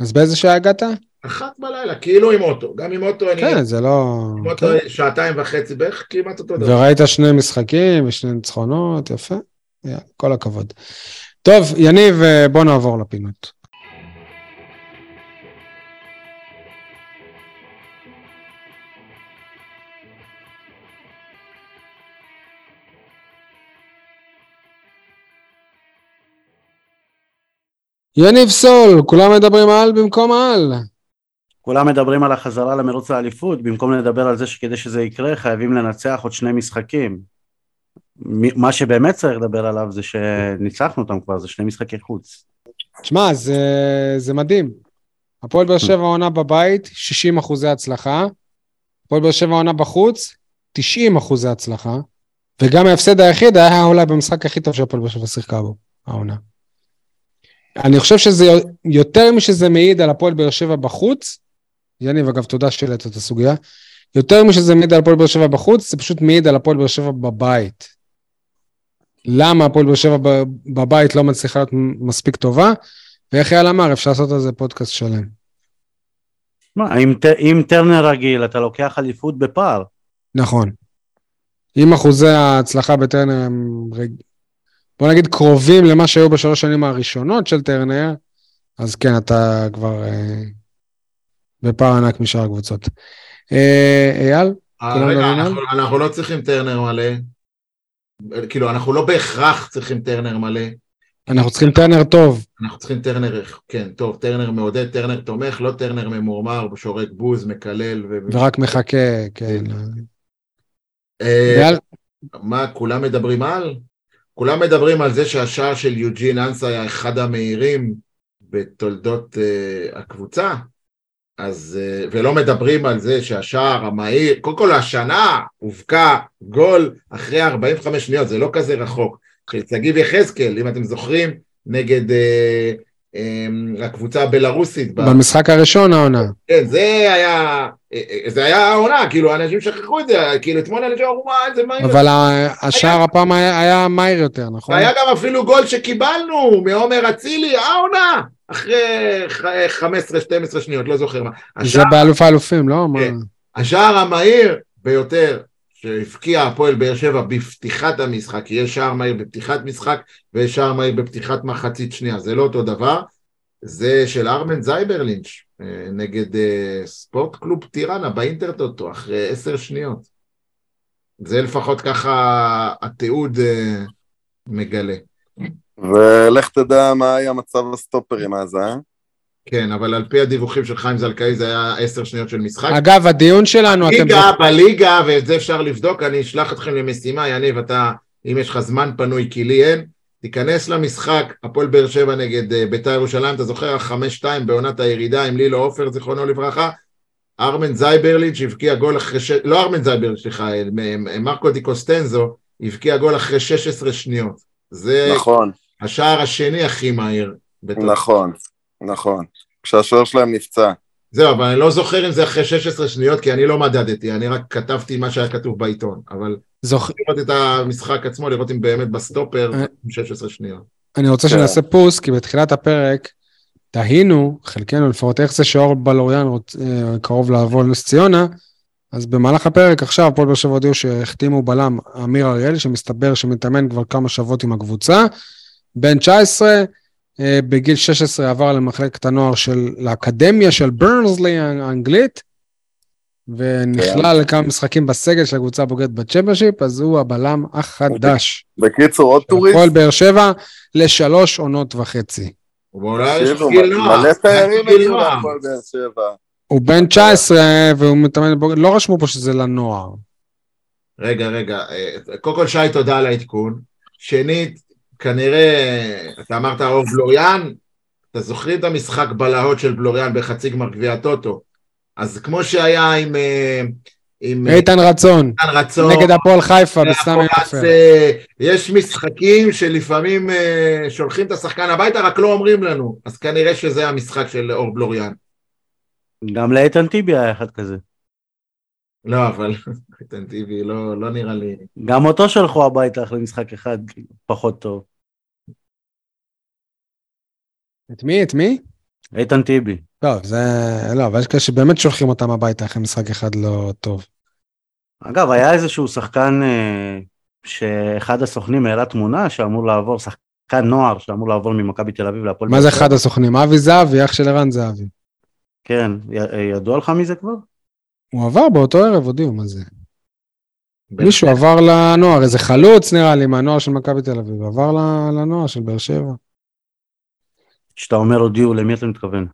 אז באיזה שעה הגעת? אחת בלילה, כאילו עם אוטו, גם עם אוטו אני... כן, זה לא... עם אוטו כן. שעתיים וחצי בערך, כמעט אותו דבר. וראית שני משחקים ושני ניצחונות, יפה, כל הכבוד. טוב, יניב, אה, בוא נעבור לפינות. יניב סול, כולם מדברים על במקום על. כולם מדברים על החזרה למרוץ האליפות, במקום לדבר על זה שכדי שזה יקרה חייבים לנצח עוד שני משחקים. מה שבאמת צריך לדבר עליו זה שניצחנו אותם כבר, זה שני משחקי חוץ. שמע, זה, זה מדהים. הפועל באר שבע עונה בבית, 60 אחוזי הצלחה. הפועל באר שבע עונה בחוץ, 90 אחוזי הצלחה. וגם ההפסד היחיד היה אולי במשחק הכי טוב שהפועל באר שבע שיחקה בו, העונה. אני חושב שזה יותר משזה מעיד על הפועל באר שבע בחוץ, יניב, אגב, תודה שהעלית את הסוגיה, יותר משזה מעיד על הפועל באר שבע בחוץ, זה פשוט מעיד על הפועל באר שבע בבית. למה הפועל באר שבע בבית לא מצליחה להיות מספיק טובה, ואיך אייל אמר, אפשר לעשות על זה פודקאסט שלם. מה, אם, אם טרנר רגיל, אתה לוקח אליפות בפער. נכון. אם אחוזי ההצלחה בטרנר הם, בוא נגיד, קרובים למה שהיו בשלוש שנים הראשונות של טרנר, אז כן, אתה כבר אה, בפער ענק משאר הקבוצות. אה, אייל? אה, רגע? אנחנו, אנחנו לא צריכים טרנר מלא. כאילו, אנחנו לא בהכרח צריכים טרנר מלא. אנחנו צריכים טרנר טוב. אנחנו צריכים טרנר, כן, טוב, טרנר מעודד, טרנר תומך, לא טרנר ממורמר, שורק בוז, מקלל. ו... ורק מחכה, כן. אה, אייל? מה, כולם מדברים על? כולם מדברים על זה שהשער של יוג'ין אנסה היה אחד המהירים בתולדות uh, הקבוצה, אז, uh, ולא מדברים על זה שהשער המהיר, קודם כל השנה הובקע גול אחרי 45 שניות, זה לא כזה רחוק, של שגיב יחזקאל, אם אתם זוכרים, נגד uh, um, הקבוצה הבלארוסית. ב- במשחק הראשון העונה. כן, זה היה, זה היה העונה, כאילו, אנשים שכחו את זה, כאילו, אתמול אנשים אמרו, מה, איזה מהיר. אבל השער הפעם היה היה מהיר יותר, נכון? והיה גם אפילו גול שקיבלנו מעומר אצילי, העונה, אחרי ח- 15-12 שניות, לא זוכר מה. זה באלוף האלופים, לא? כן. השער המהיר ביותר שהבקיע הפועל באר שבע בפתיחת המשחק, כי יש שער מהיר בפתיחת משחק ויש שער מהיר בפתיחת מחצית שנייה, זה לא אותו דבר, זה של ארמן זייברלינץ' אה, נגד אה, ספורט קלוב טיראנה באינטרטוטו אחרי עשר שניות. זה לפחות ככה התיעוד אה, מגלה. ולך תדע מה היה מצב הסטופרים אז, אה? כן, אבל על פי הדיווחים של חיים זלקאי זה היה עשר שניות של משחק. אגב, הדיון שלנו, אתם... ליגה, בליגה, ואת זה אפשר לבדוק, אני אשלח אתכם למשימה, יניב, אתה, אם יש לך זמן פנוי, כי לי אין, תיכנס למשחק, הפועל באר שבע נגד אה, בית"ר ירושלים, אתה זוכר, החמש-שתיים בעונת הירידה עם לילו עופר, זיכרונו לברכה, ארמן זייברליץ' הבקיע גול אחרי, ש... לא ארמן זייברליץ', סליחה, אה, מרקו די קוסטנזו, הבקיע גול אחרי 16 שניות. זה נכון, השער השני הכי מהיר. בתור- נכון, נכון. כשהשוער שלהם נפצע. זהו, אבל אני לא זוכר אם זה אחרי 16 שניות, כי אני לא מדדתי, אני רק כתבתי מה שהיה כתוב בעיתון, אבל זוכ... לראות את המשחק עצמו, לראות אם באמת בסטופר, אה. 16 שניות. אני רוצה כן. שנעשה פוס, כי בתחילת הפרק תהינו, חלקנו לפחות, איך זה שאור בלוריאן רוצ... אה, קרוב לעבור לנס ציונה, אז במהלך הפרק עכשיו, הפועל באר שבע הודיעו שהחתימו בלם אמיר אריאל, שמסתבר שמתאמן כבר כמה שבועות עם הקבוצה, בן 19, אה, בגיל 16 עבר למחלקת הנוער של, לאקדמיה של ברנסלי האנגלית, ונכלל לכמה משחקים בסגל של הקבוצה הבוגרת בצ'מפיונשיפ, אז הוא הבלם החדש. בקיצור, עוד הפועל טוריסט. באר שבע לשלוש עונות וחצי. הוא בן 19 והוא מתאמן, לא רשמו פה שזה לנוער. רגע, רגע, אה, קודם כל שי, תודה על העדכון. שנית, כנראה, אתה אמרת אור בלוריאן, אתה זוכרים את המשחק בלהות של בלוריאן בחצי גמר גביע הטוטו? אז כמו שהיה עם... אה, עם אה, איתן רצון, איתן רצון, נגד הפועל חיפה בסמי עופר. יש משחקים שלפעמים אה, שולחים את השחקן הביתה, רק לא אומרים לנו. אז כנראה שזה המשחק של אור בלוריאן. גם לאיתן טיבי היה אחד כזה. לא, אבל איתן טיבי לא, לא נראה לי... גם אותו שלחו הביתה אחרי משחק אחד, כאילו, פחות טוב. את מי? את מי? איתן טיבי. טוב, זה... לא, אבל יש כאלה שבאמת שולחים אותם הביתה אחרי משחק אחד לא טוב. אגב, היה איזשהו שחקן אה, שאחד הסוכנים העלה תמונה שאמור לעבור, שחקן נוער שאמור לעבור ממכבי תל אביב להפועל מה זה. אחד הסוכנים? אבי זהבי, אח של ערן זהבי. כן, י- ידוע לך מזה כבר? הוא עבר באותו ערב, הודיעו מה זה. מישהו עבר לנוער, איזה חלוץ נראה לי, מהנוער של מכבי תל אביב, עבר לנוער של באר שבע. כשאתה אומר הודיעו, למי אתה מתכוון?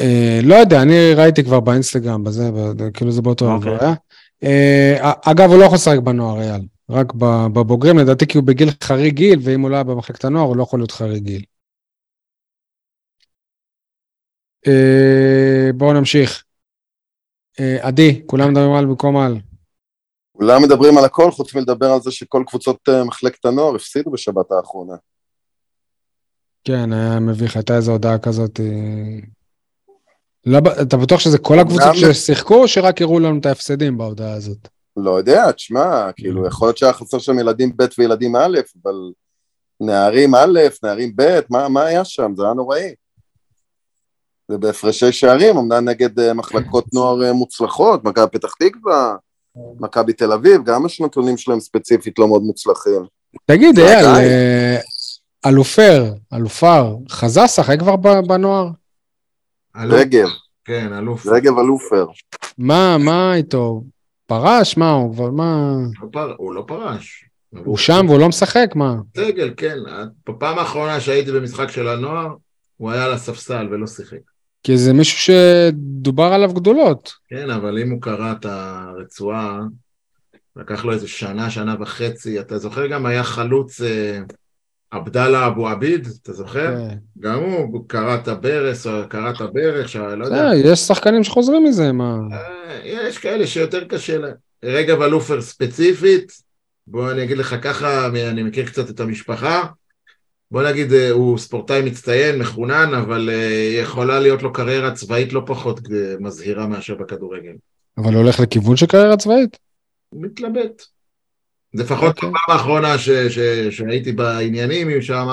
אה, לא יודע, אני ראיתי כבר באינסטגרם, בזה, כאילו זה באותו ערב אוקיי. היה. אה, אגב, הוא לא יכול לשחק בנוער, אייל. רק בבוגרים, לדעתי כי הוא בגיל חריג גיל, ואם הוא לא היה במחלקת הנוער, הוא לא יכול להיות חריג גיל. אה, בואו נמשיך. אה, עדי, כולם מדברים על במקום על. כולם מדברים על הכל, חוץ מלדבר על זה שכל קבוצות אה, מחלקת הנוער הפסידו בשבת האחרונה. כן, היה מביך, הייתה איזו הודעה כזאת. אה, לא, אתה בטוח שזה כל הקבוצות אמנם- ששיחקו, או שרק הראו לנו את ההפסדים בהודעה הזאת? לא יודע, תשמע, כאילו, יכול להיות שהיה חסר שם ילדים ב' וילדים א', אבל נערים א', נערים ב', מה, מה היה שם? זה היה נוראי. ובהפרשי שערים, אמנם נגד אה, מחלקות נוער אה, מוצלחות, מכבי פתח תקווה, מכבי תל אביב, גם השנתונים שלהם ספציפית לא מאוד מוצלחים. תגיד, אייל, אה, אלופר, אלופר, חזה שחק כבר בנוער? רגב. כן, אלוף. רגב אלופר. מה, מה איתו? פרש? מה, הוא כבר, מה... לא. הוא לא פרש. הוא שם והוא לא משחק? מה? סגל, כן. בפעם האחרונה שהייתי במשחק של הנוער, הוא היה על הספסל ולא שיחק. כי זה מישהו שדובר עליו גדולות. כן, אבל אם הוא קרא את הרצועה, לקח לו איזה שנה, שנה וחצי. אתה זוכר גם היה חלוץ אה, עבדאללה אבו עביד, אתה זוכר? כן. גם הוא קרא את הברס, או קרא את הברך, שלא יודע. יש שחקנים שחוזרים מזה, מה... אה, יש כאלה שיותר קשה להם. רגב אלופר ספציפית, בוא אני אגיד לך ככה, אני מכיר קצת את המשפחה. בוא נגיד, אה, הוא ספורטאי מצטיין, מחונן, אבל אה, יכולה להיות לו קריירה צבאית לא פחות אה, מזהירה מאשר בכדורגל. אבל הוא הולך לכיוון של קריירה צבאית? מתלבט. לפחות okay. אוקיי. בפעם האחרונה ש, ש, שהייתי בעניינים שם,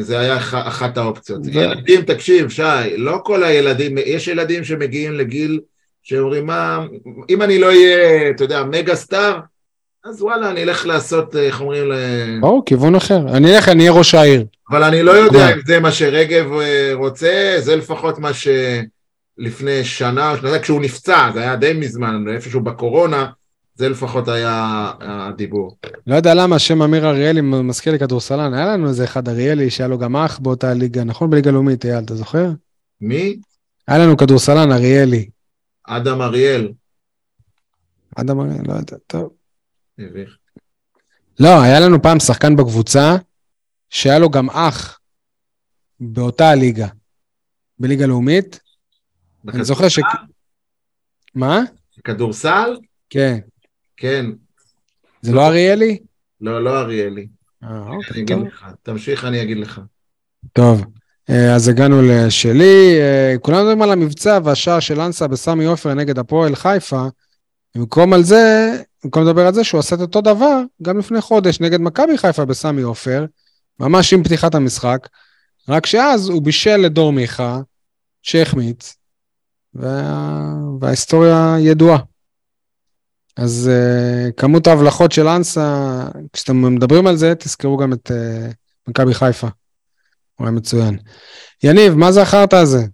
זה היה אחת האופציות. ו... ילדים, תקשיב, שי, לא כל הילדים, יש ילדים שמגיעים לגיל שאומרים, מה, אם אני לא אהיה, אתה יודע, מגה סטאר, אז וואלה, אני אלך לעשות, אה, איך אומרים ל... או, כיוון אחר. אני אלך, אני אהיה ראש העיר. אבל אני לא יודע אם זה מה שרגב אה, רוצה, זה לפחות מה שלפני שנה שנתיים, כשהוא נפצע, זה היה די מזמן, איפשהו בקורונה, זה לפחות היה הדיבור. לא יודע למה השם אמיר אריאלי מזכיר לי כדורסלן, היה לנו איזה אחד אריאלי שהיה לו גם אח באותה ליגה, נכון? בליגה לאומית, אייל, אתה זוכר? מי? היה לנו כדורסלן אריאלי. אדם אריאל. אדם אריאל, לא יודע, טוב. מביך. לא, היה לנו פעם שחקן בקבוצה שהיה לו גם אח באותה הליגה, בליגה לאומית. אני זוכר ש... מה? כדורסל? כן. כן. זה לא אריאלי? לא, לא אריאלי. אה, אוקיי. תמשיך, אני אגיד לך. טוב, אה, אז הגענו לשלי. אה, כולנו מדברים על המבצע והשער של אנסה בסמי עופר נגד הפועל חיפה. במקום על זה, במקום לדבר על זה שהוא עשה את אותו דבר גם לפני חודש נגד מכבי חיפה בסמי עופר, ממש עם פתיחת המשחק, רק שאז הוא בישל לדור מיכה, שהחמיץ, וה... וההיסטוריה ידועה. אז uh, כמות ההבלחות של אנסה, כשאתם מדברים על זה, תזכרו גם את uh, מכבי חיפה. הוא היה מצוין. יניב, מה זה החרטא הזה?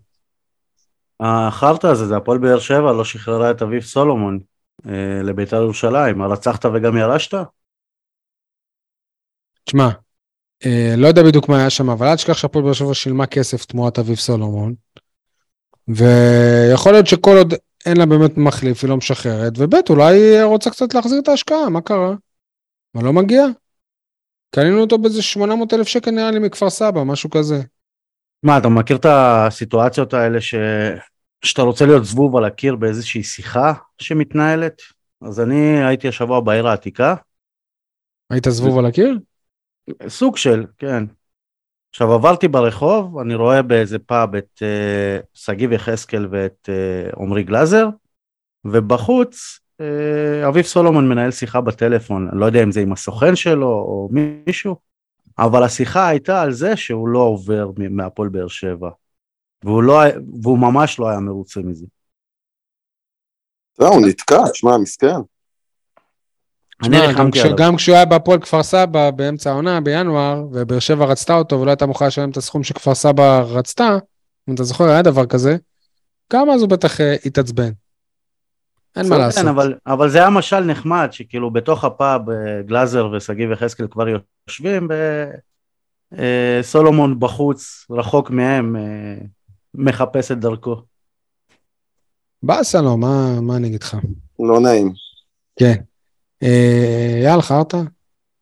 החרטא הזה זה הפועל באר שבע, לא שחררה את אביב סולומון. אה, לבית"ר ירושלים, הרצחת וגם ירשת? תשמע, אה, לא יודע בדיוק מה היה שם, אבל אל תשכח שהפועל באר שבע שילמה כסף תמורת אביב סולומון, ויכול להיות שכל עוד אין לה באמת מחליף, היא לא משחררת, וב' אולי היא רוצה קצת להחזיר את ההשקעה, מה קרה? מה לא מגיע? קנינו אותו באיזה 800 אלף שקל נראה לי מכפר סבא, משהו כזה. מה, אתה מכיר את הסיטואציות האלה ש... שאתה רוצה להיות זבוב על הקיר באיזושהי שיחה שמתנהלת. אז אני הייתי השבוע בעיר העתיקה. היית זבוב על הקיר? סוג של, כן. עכשיו עברתי ברחוב, אני רואה באיזה פאב את uh, שגיב יחזקאל ואת uh, עמרי גלאזר, ובחוץ uh, אביב סולומון מנהל שיחה בטלפון, אני לא יודע אם זה עם הסוכן שלו או מישהו, אבל השיחה הייתה על זה שהוא לא עובר מהפועל באר שבע. והוא, לא, והוא ממש לא היה מרוצה מזה. זהו, הוא נתקע, שמע, מסכן. גם כשהוא היה בהפועל כפר סבא באמצע העונה, בינואר, ובאר שבע רצתה אותו ולא הייתה מוכנה לשלם את הסכום שכפר סבא רצתה, אם אתה זוכר, היה דבר כזה, גם אז הוא בטח uh, התעצבן. אין מה לעשות. אבל, אבל זה היה משל נחמד, שכאילו בתוך הפאב אה, גלאזר ושגיב יחזקאל כבר יושבים, וסולומון אה, בחוץ, רחוק מהם, מחפש את דרכו. באסה לו, מה, מה אני אגיד לך? לא נעים. כן. אה, יאללה, חרטא?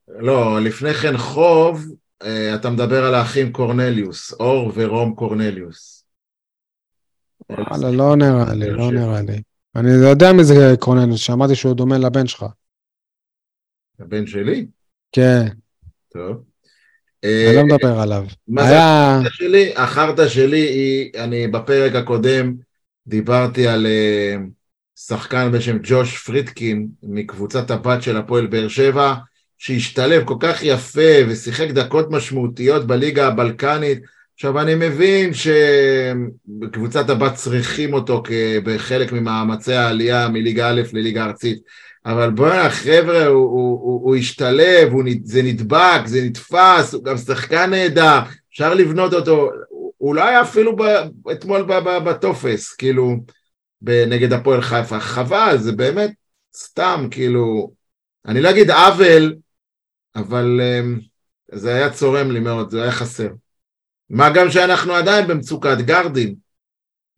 לא, לפני כן חוב, אה, אתה מדבר על האחים קורנליוס, אור ורום קורנליוס. וואלה, לא נראה לי, לא נראה לי. אני יודע מי זה קורנליוס, שאמרתי שהוא דומה לבן שלך. הבן שלי? כן. טוב. אני לא מדבר עליו. מה זה החרטא שלי? החרטא שלי היא, אני בפרק הקודם דיברתי על אה, שחקן בשם ג'וש פרידקין מקבוצת הבת של הפועל באר שבע, שהשתלב כל כך יפה ושיחק דקות משמעותיות בליגה הבלקנית, עכשיו אני מבין שבקבוצת הבת צריכים אותו כחלק ממאמצי העלייה מליגה א' לליגה ארצית, אבל בוא'נה חבר'ה, הוא, הוא, הוא, הוא השתלב, הוא, זה נדבק, זה נתפס, הוא גם שחקן נהדר, אפשר לבנות אותו, הוא לא היה אפילו ב, אתמול בטופס, כאילו, נגד הפועל חיפה, חבל, זה באמת סתם, כאילו, אני לא אגיד עוול, אבל אמ, זה היה צורם לי מאוד, זה היה חסר. מה גם שאנחנו עדיין במצוקת גרדים.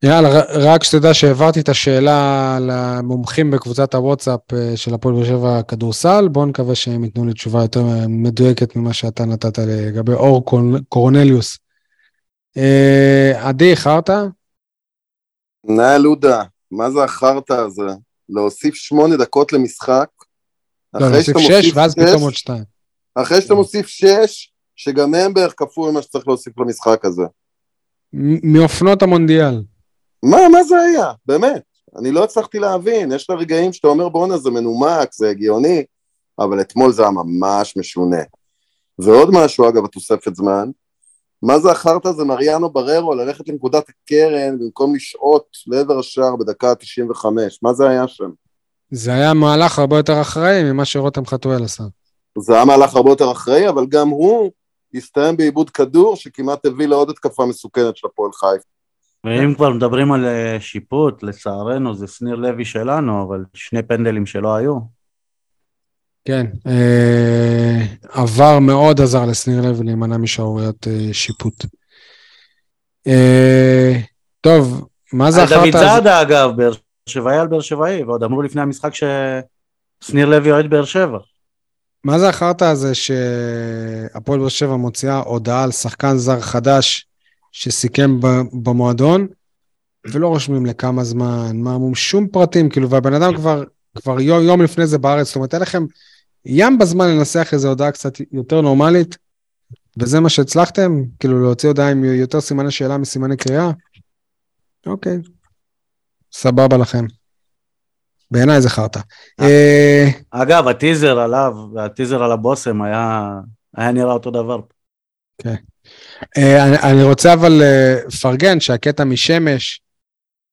יאללה, רק שתדע שהעברתי את השאלה למומחים בקבוצת הוואטסאפ אה, של הפועל באר שבע כדורסל, בואו נקווה שהם ייתנו לי תשובה יותר מדויקת ממה שאתה נתת לגבי אור קורנליוס. אה, עדי, איחרת? נא לודה, מה זה החרטא הזה? להוסיף שמונה דקות למשחק? לא, להוסיף שש ואז פתאום עוד שתיים. אחרי שאתה מוסיף שש, שגם הם בערך כפול ממה שצריך להוסיף למשחק הזה. מאופנות המונדיאל. מה, מה זה היה? באמת. אני לא הצלחתי להבין, יש לה רגעים שאתה אומר בואנה זה מנומק, זה הגיוני, אבל אתמול זה היה ממש משונה. ועוד משהו אגב, התוספת זמן, מה זה החרטא זה מריאנו בררו ללכת לנקודת הקרן במקום לשהות לעבר השער בדקה ה-95, מה זה היה שם? זה היה מהלך הרבה יותר אחראי ממה שרותם חתואל עשה. זה היה מהלך הרבה יותר אחראי, אבל גם הוא הסתיים בעיבוד כדור שכמעט הביא לעוד התקפה מסוכנת של הפועל חיפה. ואם כבר מדברים על אה, שיפוט, לצערנו זה שניר לוי שלנו, אבל שני פנדלים שלא היו. כן, אה, עבר מאוד עזר לשניר לוי להימנע משערוריות אה, שיפוט. אה, טוב, מה זה אחרת? דוד זאדה אגב, באר שבעי על באר שבעי, ועוד אמרו לפני המשחק ששניר לוי אוהד באר שבע. מה זה החרטא הזה שהפועל באר שבע מוציאה הודעה על שחקן זר חדש שסיכם במועדון, ולא רושמים לכמה זמן, מה, שום פרטים, כאילו, והבן אדם כבר, כבר יום, יום לפני זה בארץ, זאת אומרת, אין לכם ים בזמן לנסח איזו הודעה קצת יותר נורמלית, וזה מה שהצלחתם? כאילו, להוציא הודעה עם יותר סימני שאלה מסימני קריאה? אוקיי, סבבה לכם. בעיניי זה חרטא. אה, אגב, הטיזר עליו והטיזר על הבושם היה, היה נראה אותו דבר. כן. אה, אני, אני רוצה אבל לפרגן שהקטע משמש,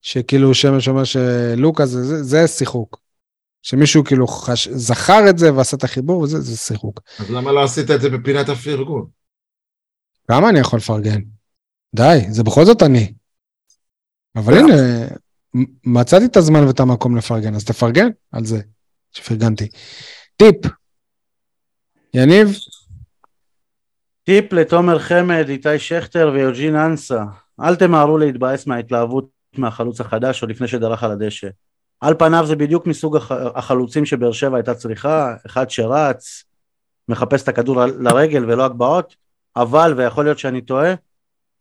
שכאילו שמש אומר שלוקה זה, זה, זה שיחוק. שמישהו כאילו חש... זכר את זה ועשה את החיבור וזה, זה שיחוק. אז למה לא עשית את זה בפינת הפרגון? כמה אני יכול לפרגן? די, זה בכל זאת אני. אבל הנה, מצאתי את הזמן ואת המקום לפרגן, אז תפרגן על זה שפרגנתי. טיפ, יניב? טיפ לתומר חמד, איתי שכטר ויוג'ין אנסה. אל תמהרו להתבאס מההתלהבות מהחלוץ החדש עוד לפני שדרך על הדשא. על פניו זה בדיוק מסוג החלוצים שבאר שבע הייתה צריכה, אחד שרץ, מחפש את הכדור לרגל ולא הגבהות, אבל, ויכול להיות שאני טועה,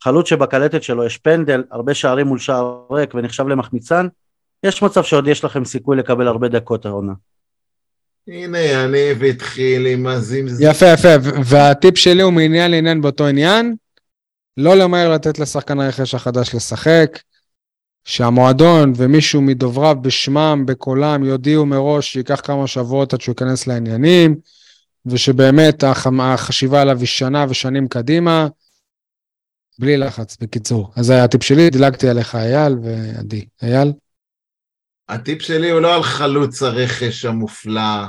חלוץ שבקלטת שלו יש פנדל, הרבה שערים מול שער ריק ונחשב למחמיצן, יש מצב שעוד יש לכם סיכוי לקבל הרבה דקות העונה. הנה, יניב התחיל עם הזמזם. יפה, יפה, והטיפ שלי הוא מעניין לעניין באותו עניין, לא למהר לתת לשחקן הרכש החדש לשחק, שהמועדון ומישהו מדובריו בשמם, בקולם, יודיעו מראש שייקח כמה שבועות עד שהוא ייכנס לעניינים, ושבאמת החשיבה עליו היא שנה ושנים קדימה, בלי לחץ, בקיצור. אז זה היה הטיפ שלי, דילגתי עליך אייל ועדי. אייל? הטיפ שלי הוא לא על חלוץ הרכש המופלא,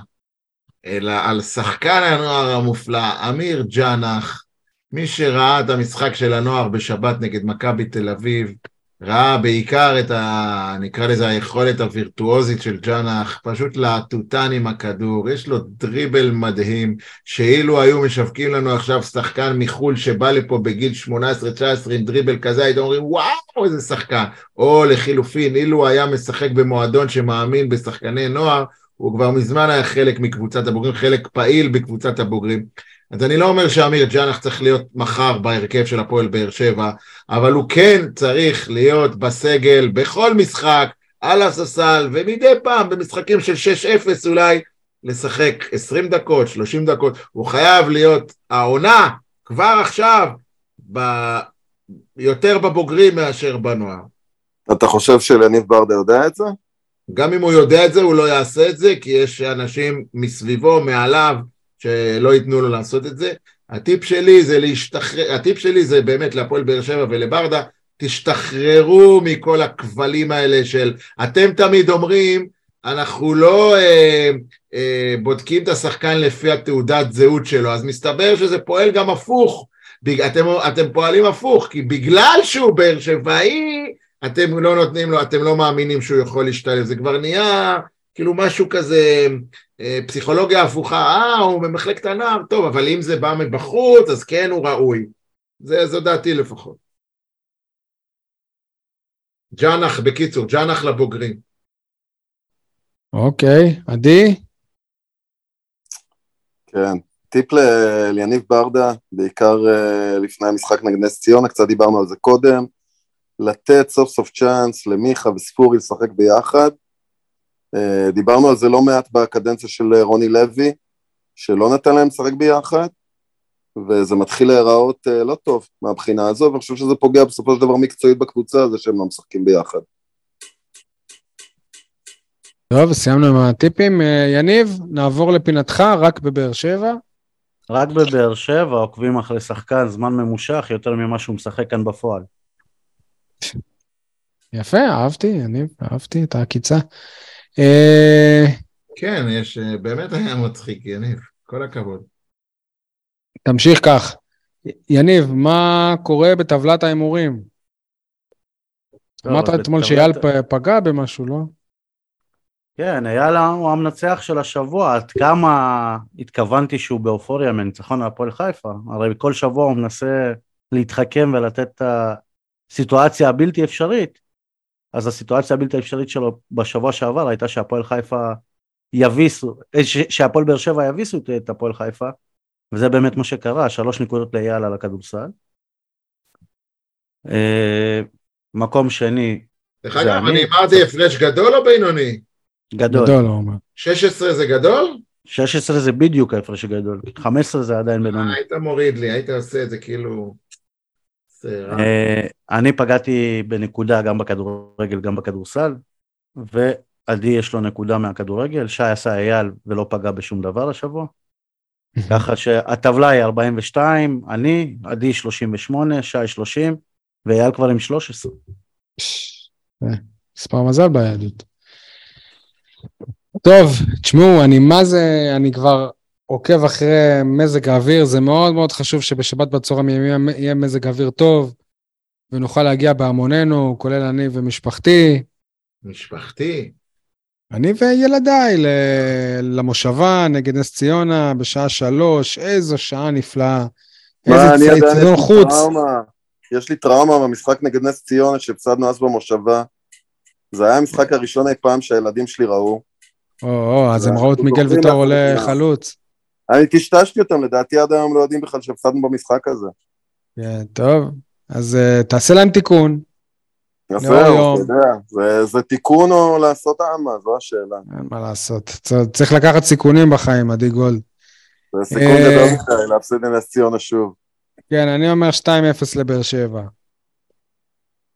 אלא על שחקן הנוער המופלא, אמיר ג'אנח, מי שראה את המשחק של הנוער בשבת נגד מכבי תל אביב, ראה בעיקר את ה... נקרא לזה היכולת הווירטואוזית של ג'אנח, פשוט להטוטן עם הכדור, יש לו דריבל מדהים, שאילו היו משווקים לנו עכשיו שחקן מחו"ל שבא לפה בגיל 18-19 עם דריבל כזה, הייתם אומרים וואו איזה שחקן, או לחילופין, אילו היה משחק במועדון שמאמין בשחקני נוער, הוא כבר מזמן היה חלק מקבוצת הבוגרים, חלק פעיל בקבוצת הבוגרים. אז אני לא אומר שאמיר ג'אנח צריך להיות מחר בהרכב של הפועל באר שבע, אבל הוא כן צריך להיות בסגל בכל משחק, על הססל, ומדי פעם במשחקים של 6-0 אולי, לשחק 20 דקות, 30 דקות, הוא חייב להיות העונה כבר עכשיו ב... יותר בבוגרים מאשר בנוער. אתה חושב שלניב ברדה יודע את זה? גם אם הוא יודע את זה, הוא לא יעשה את זה, כי יש אנשים מסביבו, מעליו, שלא ייתנו לו לעשות את זה. הטיפ שלי זה להשתחרר, הטיפ שלי זה באמת להפועל באר שבע ולברדה, תשתחררו מכל הכבלים האלה של, אתם תמיד אומרים, אנחנו לא אה, אה, בודקים את השחקן לפי התעודת זהות שלו, אז מסתבר שזה פועל גם הפוך, אתם, אתם פועלים הפוך, כי בגלל שהוא באר שבעי, אתם לא נותנים לו, אתם לא מאמינים שהוא יכול להשתלב, זה כבר נהיה כאילו משהו כזה, אה, פסיכולוגיה הפוכה, אה, הוא במחלקת הנער, טוב, אבל אם זה בא מבחוץ, אז כן הוא ראוי. זה, זו דעתי לפחות. ג'אנח, בקיצור, ג'אנח לבוגרים. אוקיי, עדי? כן, טיפ ליניב ברדה, בעיקר אה, לפני המשחק נגד נס ציונה, קצת דיברנו על זה קודם, לתת סוף סוף צ'אנס למיכה וספורי לשחק ביחד. אה, דיברנו על זה לא מעט בקדנציה של רוני לוי, שלא נתן להם לשחק ביחד, וזה מתחיל להיראות אה, לא טוב מהבחינה הזו, ואני חושב שזה פוגע בסופו של דבר מקצועית בקבוצה, זה שהם לא משחקים ביחד. טוב, סיימנו עם הטיפים. יניב, נעבור לפינתך, רק בבאר שבע. רק בבאר שבע עוקבים אחרי שחקן זמן ממושך יותר ממה שהוא משחק כאן בפועל. יפה, אהבתי, אני אהבתי את העקיצה. אה, כן, יש, אה, באמת היה מצחיק, יניב, כל הכבוד. תמשיך כך. יניב, מה קורה בטבלת ההימורים? אמרת אתמול שאייל פגע במשהו, לא? כן, אייל הוא המנצח של השבוע, עד כמה התכוונתי שהוא באופוריה מניצחון הפועל חיפה, הרי כל שבוע הוא מנסה להתחכם ולתת הסיטואציה הבלתי אפשרית, אז הסיטואציה הבלתי אפשרית שלו בשבוע שעבר הייתה שהפועל חיפה יביסו, אה, שהפועל באר שבע יביסו את הפועל חיפה, וזה באמת מה שקרה, שלוש נקודות לאייל על הכדורסל. אה, מקום שני, דרך אגב, אני אמרתי הפרש גדול או בינוני? גדול. גדול, הוא אומר. 16 זה גדול? 16 זה בדיוק ההפרש הגדול, 15 זה עדיין בינוני. היית מוריד לי, היית עושה את זה כאילו... אה, אני פגעתי בנקודה גם בכדורגל, גם בכדורסל, ועדי יש לו נקודה מהכדורגל, שי עשה אייל ולא פגע בשום דבר השבוע. <laughs> ככה שהטבלה היא 42, אני, עדי 38, שי 30, ואייל כבר עם 13. מספר מזל ביהדות. טוב, תשמעו, אני מה זה, אני כבר עוקב אחרי מזג האוויר, זה מאוד מאוד חשוב שבשבת בצהריים יהיה מזג אוויר טוב, ונוכל להגיע בהמוננו, כולל אני ומשפחתי. משפחתי? אני וילדיי למושבה נגד נס ציונה בשעה שלוש, איזו שעה נפלאה. איזה צייצנון חוץ. טראומה. יש לי טראומה במשחק נגד נס ציונה שהפסדנו אז במושבה. זה היה המשחק הראשון אי פעם שהילדים שלי ראו. או, אז הם ראו את מיגל ויטור עולה חלוץ. אני טשטשתי אותם, לדעתי עד היום לא יודעים בכלל שהפסדנו במשחק הזה. כן, טוב, אז uh, תעשה להם תיקון. יפה, אתה יודע, זה, תיקון או לעשות אמה, זו השאלה. אין מה לעשות, צריך לקחת סיכונים בחיים, עדי גולד. זה סיכון אה, גדול מדי, להפסיד לנס ציונה שוב. כן, אני אומר 2-0 לבאר שבע.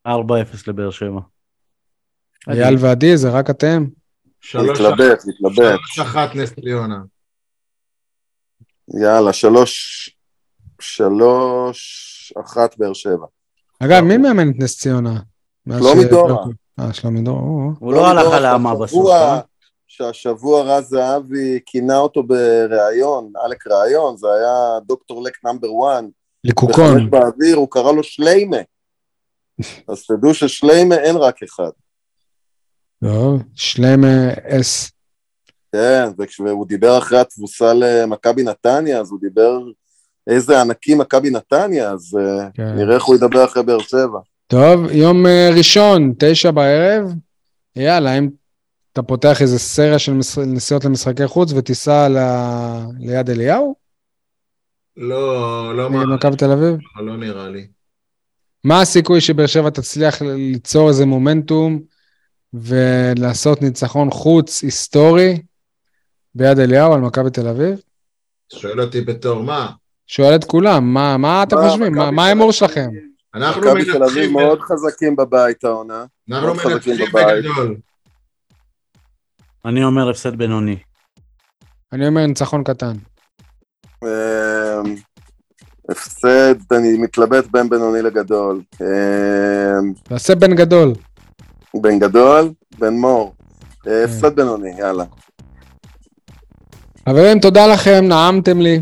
4-0 לבאר שבע. אייל ועדי, זה רק אתם? מתלבט, מתלבט. שלוש אחת נס ציונה. יאללה, שלוש, שלוש, אחת באר שבע. אגב, מי מאמן את נס ציונה? שלומי דורה. אה, שלומי דורה. הוא לא הלך על האמה בסוף, אה? שהשבוע רז זהבי כינה אותו בריאיון, עלק ראיון, זה היה דוקטור לק נאמבר וואן. ליקוקון. באוויר, הוא קרא לו שליימה. <laughs> אז תדעו ששליימה אין רק אחד. לא, שליימה אס. כן, וכשהוא דיבר אחרי התבוסה למכבי נתניה, אז הוא דיבר איזה ענקים מכבי נתניה, אז אה, כן. נראה איך הוא ידבר אחרי באר שבע. טוב, יום אה, ראשון, תשע בערב, יאללה, אם אתה פותח איזה סריה של נסיעות למשחקי חוץ ותיסע ל... ליד אליהו? לא, לא מה... מכבי תל אביב? לא, לא נראה לי. מה הסיכוי שבאר שבע תצליח ליצור איזה מומנטום ולעשות ניצחון חוץ היסטורי ביד אליהו על מכבי תל אביב? שואל אותי בתור מה? שואל את כולם, מה, מה אתם חושבים? מה ההימור שלכם? אנחנו מנצחים... מכבי תל אביב מאוד חזקים בבית העונה. אנחנו מנצחים בגדול. אני אומר הפסד בינוני. אני אומר ניצחון קטן. אמ, הפסד, אני מתלבט בין בינוני לגדול. תעשה בן גדול. בן גדול, בן מור. אה, הפסד בינוני, יאללה. חברים, תודה לכם, נעמתם לי.